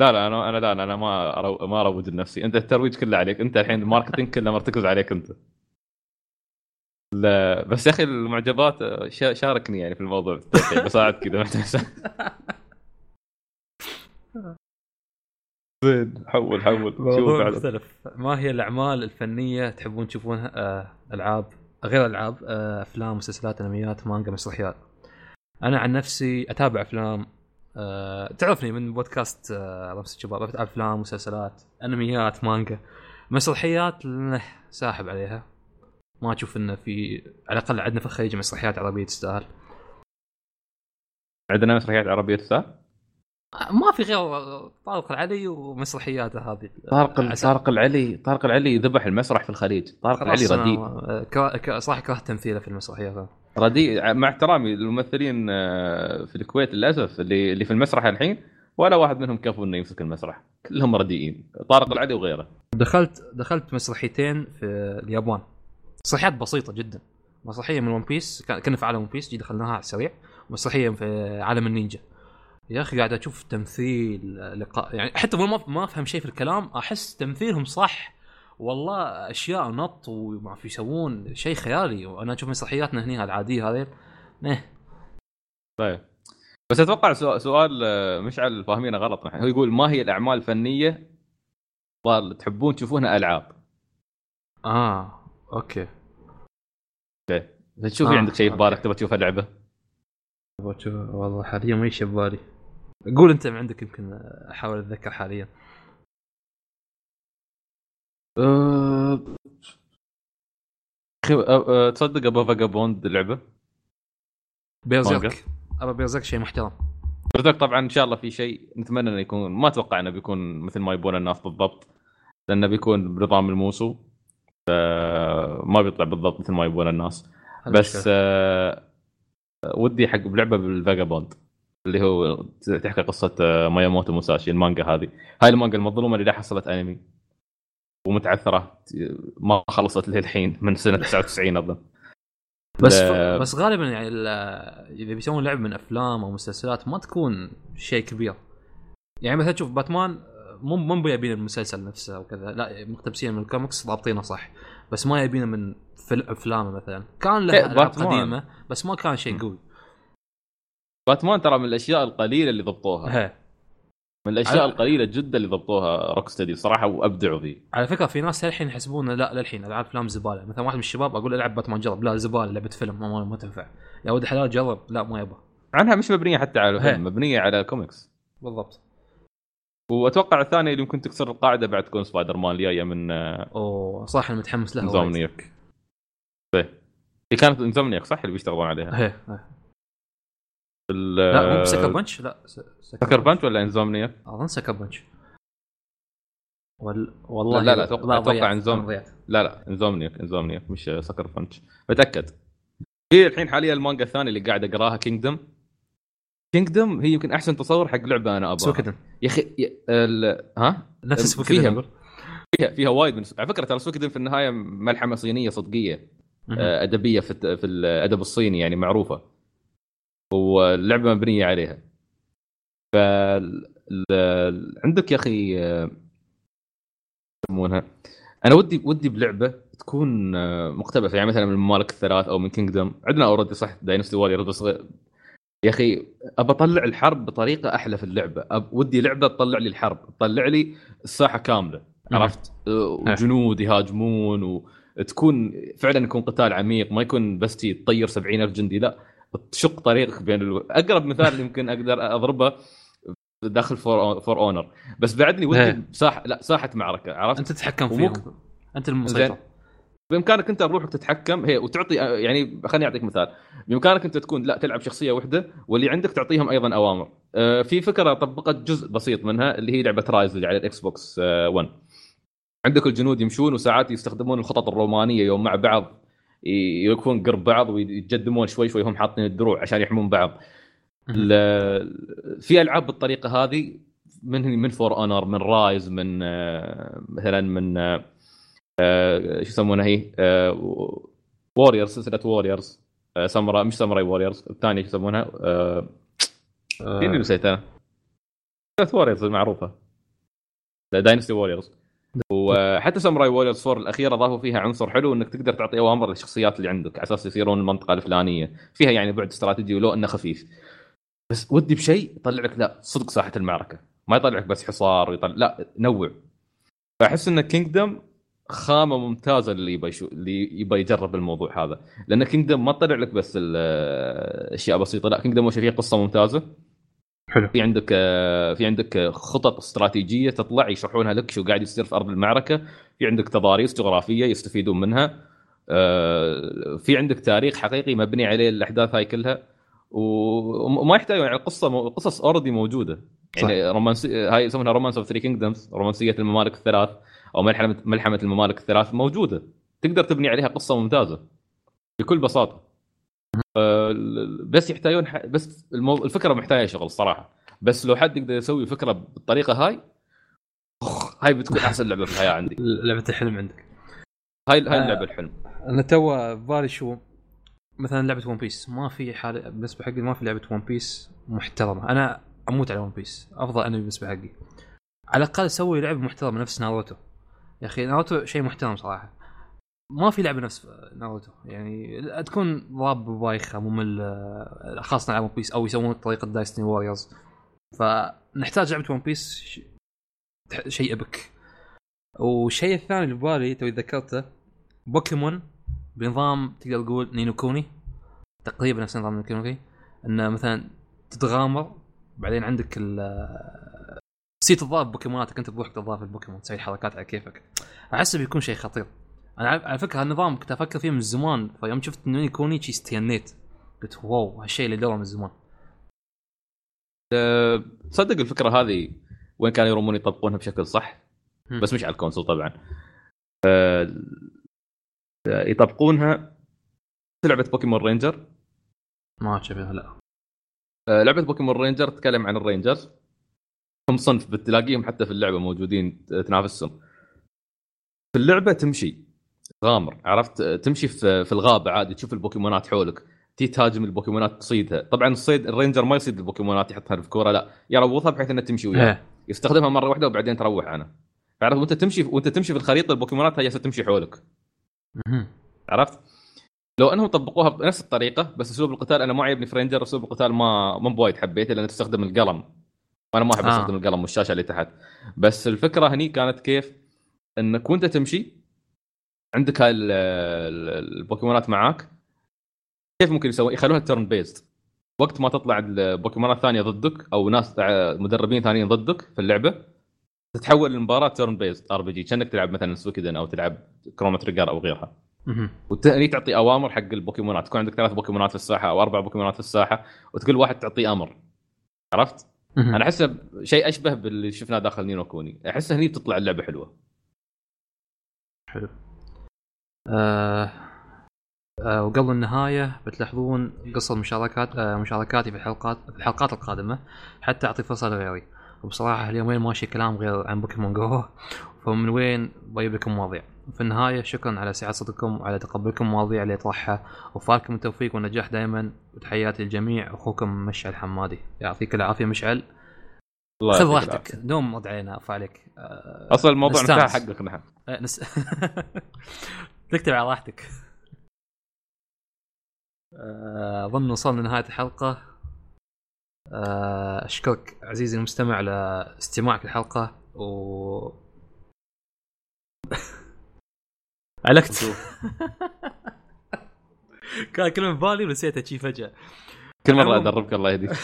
لا لا أنا أنا لا أنا ما أرو... ما أروج لنفسي. أنت الترويج كله عليك. أنت الحين ال marketing كله مرتكز عليك أنت. لا بس يا أخي المعجبات آه، شا- شاركني يعني في الموضوع. اذا محتاج زين حول حول. موضوع مختلف. ما هي الأعمال الفنية تحبون تشوفونها؟ آه ألعاب. غير العاب آه أفلام مسلسلات أنميات مانجا مسرحيات. أنا عن نفسي أتابع أفلام آه تعرفني من بودكاست آه رمس الشباب أتابع أفلام مسلسلات أنميات مانجا. مسرحيات ساحب عليها. ما أشوف إنه في على الأقل عندنا في الخليج مسرحيات عربية تستاهل. عندنا مسرحيات عربية تستاهل؟ ما في غير طارق العلي ومسرحياته هذه. طارق طارق العلي طارق العلي ذبح المسرح في الخليج. طارق العلي رديء. آه، كره- تمثيله في المسرحيات رديء مع احترامي للممثلين آه، في الكويت للأسف اللي اللي في المسرح الحين ولا واحد منهم كفو إنه يمسك المسرح. كلهم رديئين طارق العلي وغيره. دخلت دخلت مسرحيتين في اليابان. مسرحيات بسيطة جدا. مسرحية من ون بيس كنا في عالم ون بيس دخلناها على السريع. ومسرحيه في عالم النينجا. يا أخي قاعد أشوف تمثيل لقاء يعني حتى ما ما أفهم شيء في الكلام أحس تمثيلهم صح. والله أشياء نط وما في يسوون شيء خيالي. وأنا أشوف مسرحياتنا هنا العادية هذه إيه. طيب. بس أتوقع سؤال, آه، مشعل فاهمينه غلط. نحن. هو يقول ما هي الأعمال الفنية؟ تحبون تشوفونها ألعاب. آه أوكي. تشوف في آه، عندك شيء في. بالك تبغى تشوفها لعبه والله حاليا ما يشي ببالي قول انت من عندك يمكن احاول اتذكر حاليا. أه... أه... أه... تصدق أبغى فاجابوند لعبة؟ بيرزيرك مانجا. ابى بيرزيرك شيء محترم. برزيرك طبعا إن شاء الله في شيء نتمنى إنه يكون ما أتوقع إنه بيكون مثل ما يبون الناس بالضبط لأنه بيكون بنظام الموسو ما بيطلع بالضبط مثل ما يبون الناس. بس. آه ودي حق بلعبة بال Vagabond اللي هو تحكي قصة آه، مياموتو موساشي المانجا هذه. هاي المانجا المظلومة اللي لا حصلت أنمي. ومتعثرة. ما خلصت للحين من سنة 99 أظن. بس لا- بس غالبا يعني ال- إذا بيسوون لعب من أفلام أو مسلسلات ما تكون شيء كبير. يعني مثلا تشوف باتمان مو مو يبين المسلسل نفسه وكذا لا مقتبسين من الكوميكس ضابطينه صح. بس ما يبينه من فيلم أفلامه مثلا. كان له إيه، ألعاب. قديمة بس ما كان شيء. قوي. باتمان ترى من الأشياء القليلة اللي ضبطوها. هي. من الأشياء على- القليلة جدا اللي ضبطوها Rocksteady صراحة وأبدعوا فيه. على فكرة في ناس للحين يحسبون لا للحين العاب افلام زبالة. مثلا واحد من الشباب أقول ألعب باتمان جرب. لا زبالة لعبة فيلم ما, ما, تنفع. يا ولد حلال جرب. لا ما يبغى. عنها مش مبنية حتى على هي. فيلم مبنية على كوميكس بالضبط. وأتوقع الثانية اللي ممكن تكسر القاعدة بعد تكون سبايدر مان الجاية من آه، أوه صح أنا متحمس لها وايد. Insomniac. إيه. كانت Insomniac صح؟ اللي بيشتغلون عليها. هي هي. لا مو Sucker Punch لا Sucker Punch ولا Insomniac؟ أظن Sucker Punch وال... والله لا، لا، أتوقع ضيعت، Insom. لا لا Insomniac Insomniac مش Sucker Punch متأكد. في الحين حاليا المانجا الثانية اللي قاعد أقراها Kingdom Kingdom هي يمكن أحسن تصور حق لعبة أنا أبغاها. Suikoden يا أخي يا- ال- ها؟ نفس فيها-. فيها فيها وايد من على فكرة ترى Suikoden في النهاية ملحمة صينية صدقية. آه، أدبية في في الأدب الصيني يعني معروفة. واللعبة مبنية عليها. ف عندك يا أخي آه، يسمونها. أنا ودي ودي بلعبة تكون آه، مقتبسة يعني مثلا من الممالك الثلاث أو من Kingdom عندنا already صح؟ Dynasty Warrior بس يا أخي أبى أطلع الحرب بطريقة أحلى في اللعبة. أب ودي لعبة تطلع لي الحرب تطلع لي الساحة كاملة. عرفت؟ أه، وجنود يهاجمون وتكون فعلا يكون قتال عميق ما يكون بس تطير 70000 جندي لا. تشق طريقك بين ال... أقرب مثال يمكن أقدر أضربه داخل For For Honor بس بعدني ودي إيه. ساحه لا ساحة معركة عرفت؟ أنت تتحكم فيهم. أنت المسيطر. زين. بإمكانك أنت بروحك تتحكم هي وتعطي يعني خليني أعطيك مثال. بإمكانك أنت تكون لا تلعب شخصية واحدة واللي عندك تعطيهم أيضا أوامر. آه، في فكرة طبقت جزء بسيط منها اللي هي لعبة Ryse اللي على ال Xbox 1 عندك الجنود يمشون وساعات يستخدمون الخطط الرومانية يوم مع بعض. ي- يوقفون قرب بعض ويتقدمون شوي شوي هم حاطين الدروع عشان يحمون بعض. في ألعاب بالطريقة هذه من من For Honor من Ryse من آه، مثلا من آه، آه، شو يسمونها هي؟ Warriors سلسلة Warriors Samurai مش Samurai Warriors الثانية شو يسمونها؟ اللي نسيتها؟ سلسلة Warriors المعروفه Dynasty Warriors وحتى Samurai Warriors 4 الاخيره ضافوا فيها عنصر حلو إنك تقدر تعطي أوامر للشخصيات اللي عندك على أساس يصيرون المنطقة الفلانية. فيها يعني بعد استراتيجي ولو إنه خفيف. بس ودي بشيء يطلع لك لا صدق ساحة المعركة. ما يطلع لك بس حصار ويطلع لا نوع. فأحس إن Kingdom خامة ممتازة اللي يبى يشو... اللي يبى يجرب الموضوع هذا. لأن Kingdom ما طلع لك بس أشياء بسيطة لا Kingdom فيه قصة ممتازة. حلو. في عندك آه، في عندك آه، خطط استراتيجية تطلع يشرحونها لك شو قاعد يصير في أرض المعركة. في عندك تضاريس جغرافية يستفيدون منها. آه، في عندك تاريخ حقيقي مبني عليه الأحداث هاي كلها. وما يحتاج يعني مو- قصص already موجودة. يعني romance هاي يسمونها Romance of Three Kingdoms رومانسية الممالك الثلاث أو ملحمه ملحمة الممالك الثلاث موجودة. تقدر تبني عليها قصة ممتازة بكل بساطة. بس يحتاجون ح- بس المو... الفكرة محتاجة شغل صراحة. بس لو حد يقدر يسوي فكرة بالطريقة هاي أخ، هاي بتكون أحسن لعبة في الحياة عندي. لعبة الحلم عندك. هاي هاي آه. اللعبة الحلم. أنا تو ببالي شو مثلا لعبة One Piece ما في حال بالنسبة حقي ما في لعبة One Piece محترمة. أنا أموت على One Piece أفضل أنمي بالنسبة حقي على الأقل سوي لعبة محترمة نفس ناروتو. يا أخي ناروتو شيء محترم صراحة. ما في لعبة نفس ناروتو. يعني تكون ألعاب بايخة ممل خاصة على One Piece أو يسوون طريقة Dynasty Warriors فنحتاج لعبة One Piece شيء epic. والشيء الثاني اللي ببالي توي ذكرته بوكيمون بنظام تقدر تقول Ni no Kuni تقريبا نفس نظام Ni no Kuni إنه مثلا تتغامر بعدين عندك ال تصير تضاف بوكيموناتك أنت بروحك تضاف البوكيمون تسوي حركات على كيفك. احسه بيكون شيء خطير. أنا على فكرة هالنظام كنت أفكر فيه من زمان فيوم شفت Ni no Kuni شي استينيت قلت واو هالشيء اللي دوره من زمان. أه، تصدق الفكرة هذه وين كانوا يرمون يطبقونها بشكل صح. بس مش على ال console طبعا. أه، يطبقونها في لعبة Pokémon Ranger. ما شبه لا. أه، لعبة Pokémon Ranger تتكلم عن ال rangers. هم صنف بتلاقيهم حتى في اللعبة موجودين تنافسهم. في اللعبة تمشي. غامر. عرفت؟ تمشي في في الغابة عادي تشوف البوكيمونات حولك تي تهاجم البوكيمونات تصيدها. طبعا الصيد ال ranger ما يصيد البوكيمونات يحطها في كورة لا. يروضها بحيث إنها تمشي وياه. يستخدمها مرة واحدة وبعدين تروح عنها عرفت وأنت تمشي وأنت تمشي في الخريطة البوكيمونات هي تمشي حولك. عرفت؟ لو أنهم طبقوها بنفس الطريقة بس أسلوب القتال أنا ما عجبني في Ranger أسلوب القتال ما ما بوايد حبيته لأن تستخدم القلم. وأنا ما أحب آه. أستخدم القلم والشاشة اللي تحت. بس الفكرة هني كانت كيف؟ إنك وأنت تمشي عندك هاي ال- ال- البوكيمونات معاك؟ كيف ممكن يسوي يخلوها turn-based وقت ما تطلع البوكيمونات الثانية ضدك أو ناس مدربين ثانيين ضدك في اللعبة تتحول المباراة turn-based RPG كأنك تلعب مثلا Suikoden أو تلعب Chrono Trigger أو غيرها. وتاني تعطي أوامر حق البوكيمونات. تكون عندك ثلاث بوكيمونات في الساحة أو أربع بوكيمونات في الساحة وتقول واحد تعطيه أمر. عرفت؟ أنا أحسه شيء أشبه باللي شفناه داخل Ni no Kuni. احس هني تطلع اللعبة حلوة. حلو. آه آه وقبل النهاية بتلاحظون قصة مشاركات آه مشاركاتي في الحلقات في الحلقات القادمة حتى أعطي فرصة لغيري وبصراحة اليومين ماشي كلام غير عن Pokémon Go. فمن وين بجيب لكم مواضيع؟ في النهاية شكرا على سعة صدركم وعلى تقبلكم المواضيع اللي أطرحها وفالكم التوفيق والنجاح دائما وتحياتي للجميع. أخوكم مشعل حمادي. يعطيك العافية مشعل. خذ راحتك. دوم رد علينا عليك. آه، أصلا الموضوع نستانس. حقك نحن. آه، نس... تكتب على راحتك. آه، أظن وصلنا لنهاية الحلقة. آه، أشكرك عزيزي المستمع لاستماعك الحلقة و علقت كان كلمة ببالي ونسيتها شي فجأة. كل مرة أدربك الله يهديك.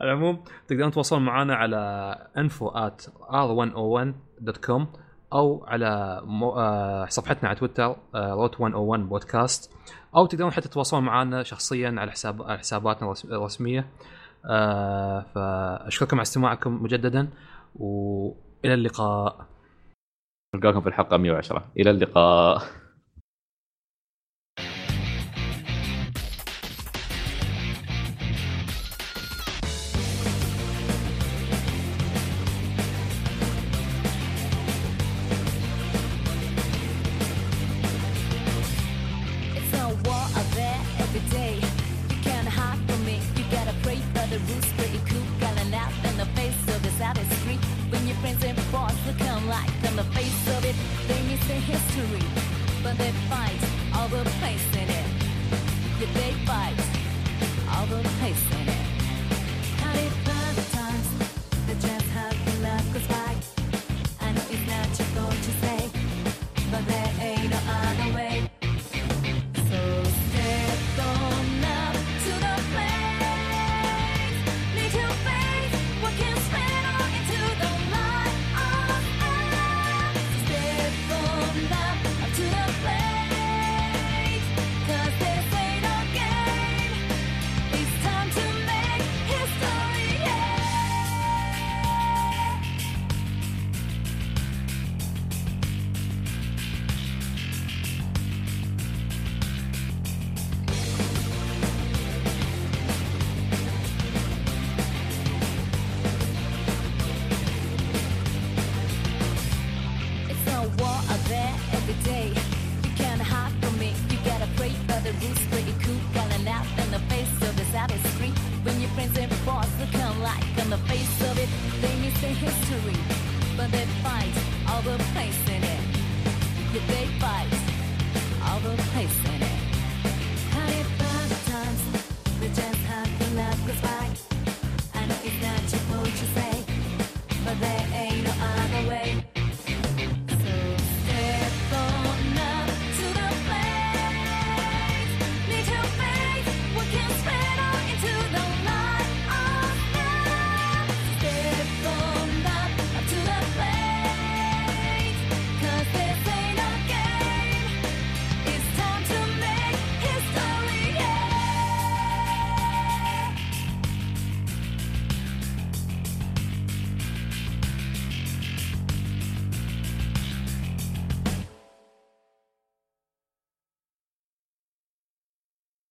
على العموم تقدرون تتواصلون معنا على info at r101.com أو على مو... آه صفحتنا على تويتر آه روت 101 بودكاست أو تقدرون حتى تتواصلون معنا شخصيا على حساب على حساباتنا الرسمية. آه فأشكركم على استماعكم مجددا وإلى اللقاء. نلقاكم في الحلقة 110 إلى اللقاء.